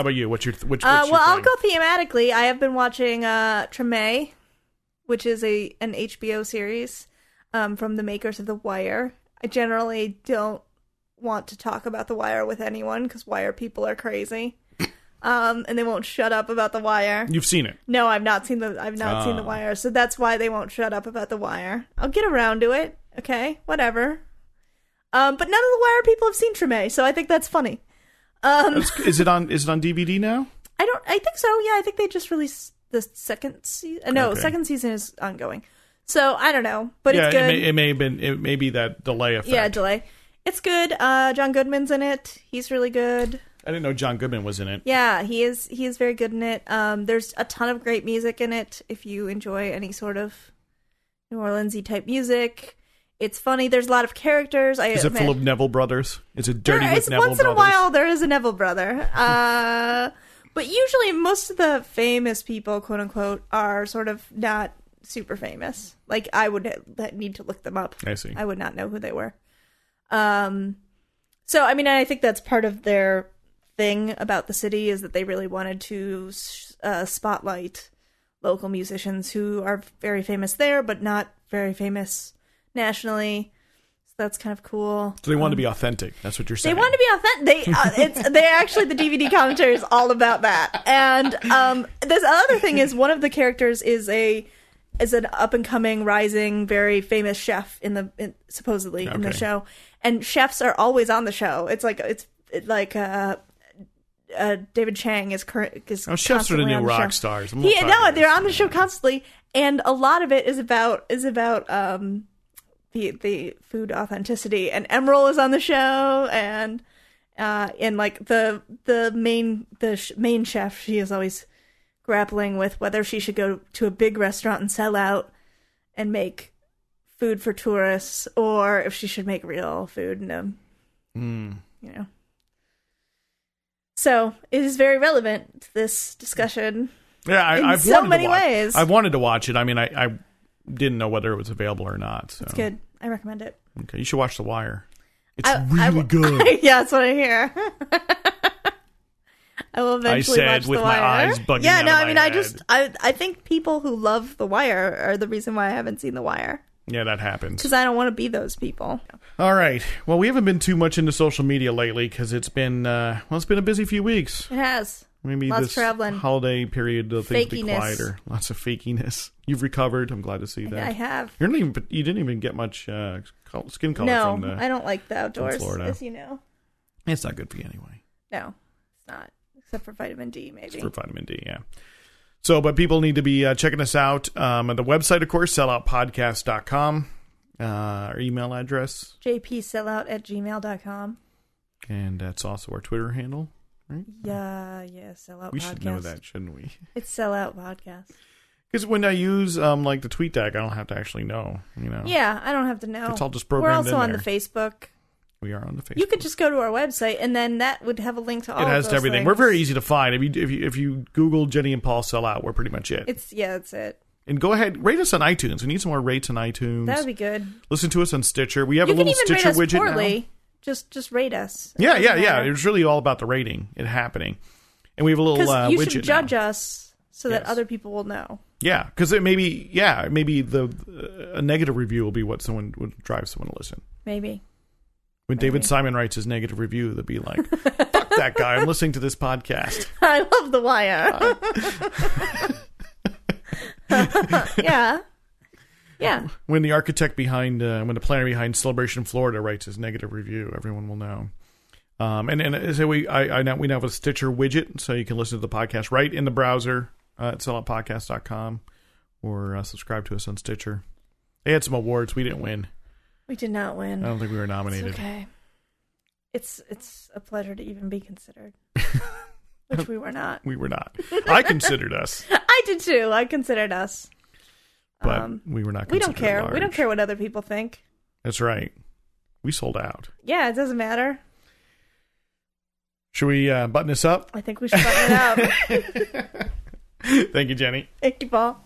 S1: How about you what's your which, what's
S2: Uh,
S1: your
S2: well, I'll go thematically. I have been watching uh, Treme, which is a an HBO series um, from the makers of The Wire. I generally don't want to talk about The Wire with anyone because Wire people are crazy, um, and they won't shut up about The Wire.
S1: you've seen it
S2: No, I've not seen the I've not seen The
S1: Ah.
S2: Wire, so that's why they won't shut up about The Wire. I'll get around to it. Okay, whatever. Um, but none of the Wire people have seen Treme, so I think that's funny. Um,
S1: is it on is it on dvd now
S2: I don't. I think so. Yeah, I think they just released the second season. No,
S1: Okay.
S2: second season is ongoing. So I don't know, but
S1: yeah
S2: it's good.
S1: it may, it may have been it may be that delay effect
S2: yeah, delay. It's good. Uh, John Goodman's in it. He's really good.
S1: i didn't know john goodman was in it
S2: Yeah, he is. He is very good in it. Um, there's a ton of great music in it. If you enjoy any sort of New Orleansy type music, It's funny. There's a lot of characters. I
S1: Is it full of Neville brothers? Is it
S2: There
S1: dirty with Neville
S2: once in a while there is a Neville brother. Uh, but usually most of the famous people, quote unquote, are sort of not super famous. Like I would need to look them up.
S1: I see.
S2: I would not know who they were. Um, so I mean, I think that's part of their thing about the city is that they really wanted to uh, spotlight local musicians who are very famous there, but not very famous nationally. So that's kind of cool.
S1: So they want to be authentic. That's what you're saying.
S2: They want to be authentic. They uh, it's they actually the DVD commentary is all about that. And um, this other thing is one of the characters is a is an up and coming, rising, very famous chef in the in, supposedly in the show. And chefs are always on the show. It's like it's it like uh, uh, David Chang is current. Is
S1: Oh, chefs are the new rock
S2: show.
S1: stars.
S2: Yeah, no, they're on the show constantly, and a lot of it is about is about um the the food authenticity. And Emeril is on the show, and uh, and like the the main the sh- main chef, she is always grappling with whether she should go to a big restaurant and sell out and make food for tourists, or if she should make real food and um,
S1: Mm.
S2: you know. So it is very relevant to this discussion.
S1: Yeah, I,
S2: In
S1: I've
S2: so many ways.
S1: I wanted to watch it. I mean, I, I didn't know whether it was available or not. So
S2: It's good. I recommend it.
S1: Okay, you should watch The Wire. It's
S2: I-
S1: really
S2: I
S1: good.
S2: yeah, that's what I hear. I will eventually
S1: said
S2: watch
S1: with
S2: The
S1: my
S2: Wire.
S1: eyes bugging
S2: yeah, no, I
S1: my
S2: mean, I just, I, I think people who love The Wire are the reason why I haven't seen The Wire
S1: yeah, that happens.
S2: because I don't want to be those people.
S1: All right. Well, we haven't been too much into social media lately because it's been uh, well, it's been a busy few weeks.
S2: It has.
S1: Maybe
S2: Lots
S1: this
S2: traveling.
S1: holiday period, uh, things be quieter. Lots of fakiness. You've recovered. I'm glad to see that.
S2: I have.
S1: You didn't even you didn't even get much uh, skin color
S2: No,
S1: from the.
S2: I don't like the outdoors,
S1: Florida.
S2: as you know.
S1: It's not good for you anyway.
S2: No, it's not. Except for vitamin D, maybe.
S1: It's for vitamin D, yeah. So, but people need to be uh, checking us out um, at the website, of course, selloutpodcast.com. Uh, our email address,
S2: jpsellout at gmail.com.
S1: and that's also our Twitter handle.
S2: Yeah, yeah, sellout
S1: we
S2: podcast.
S1: We should know that, shouldn't we?
S2: It's sellout podcast.
S1: Because when I use um, like the TweetDeck, I don't have to actually know. You know,
S2: Yeah, I don't have to know.
S1: it's all just programmed.
S2: We're
S1: also
S2: on
S1: there.
S2: the Facebook.
S1: we are on the Facebook.
S2: You could just go to our website, and then that would have a link to all.
S1: it
S2: of
S1: has to everything.
S2: things.
S1: We're very easy to find. If you if you if you Google Jenny and Paul sell out, we're pretty much it.
S2: It's yeah, that's it.
S1: and go ahead, rate us on iTunes. We need some more rates on iTunes.
S2: That would be good.
S1: Listen to us on Stitcher. We have
S2: You
S1: a little Stitcher widget now.
S2: Just just rate us.
S1: Yeah, yeah, yeah. It was really all about the rating. It happening, and we have a little uh,
S2: you
S1: widget
S2: should judge
S1: now.
S2: us so that other people will know.
S1: Yeah, because it maybe yeah maybe the uh, a negative review will be what someone would drive someone to listen.
S2: Maybe.
S1: When David Simon writes his negative review, they'll be like, "Fuck that guy! I'm listening to this podcast."
S2: I love the wire. yeah. Yeah.
S1: When the architect behind, uh, when the planner behind Celebration Florida writes his negative review, everyone will know. Um, and and so we I, I now we now have a Stitcher widget, so you can listen to the podcast right in the browser uh, at selloutpodcast.com or uh, subscribe to us on Stitcher. They had some awards. We didn't win.
S2: We did not win.
S1: I don't think we were
S2: It's
S1: nominated.
S2: okay. It's it's a pleasure to even be considered. Which we were not.
S1: We were not. I considered us,
S2: I did too. I considered us.
S1: But
S2: Um,
S1: we were not.
S2: we don't care. We don't care what other people think.
S1: That's right. We sold out.
S2: Yeah, it doesn't matter.
S1: Should we uh, button this up?
S2: I think we should button it up.
S1: Thank you, Jenny.
S2: Thank you, Paul.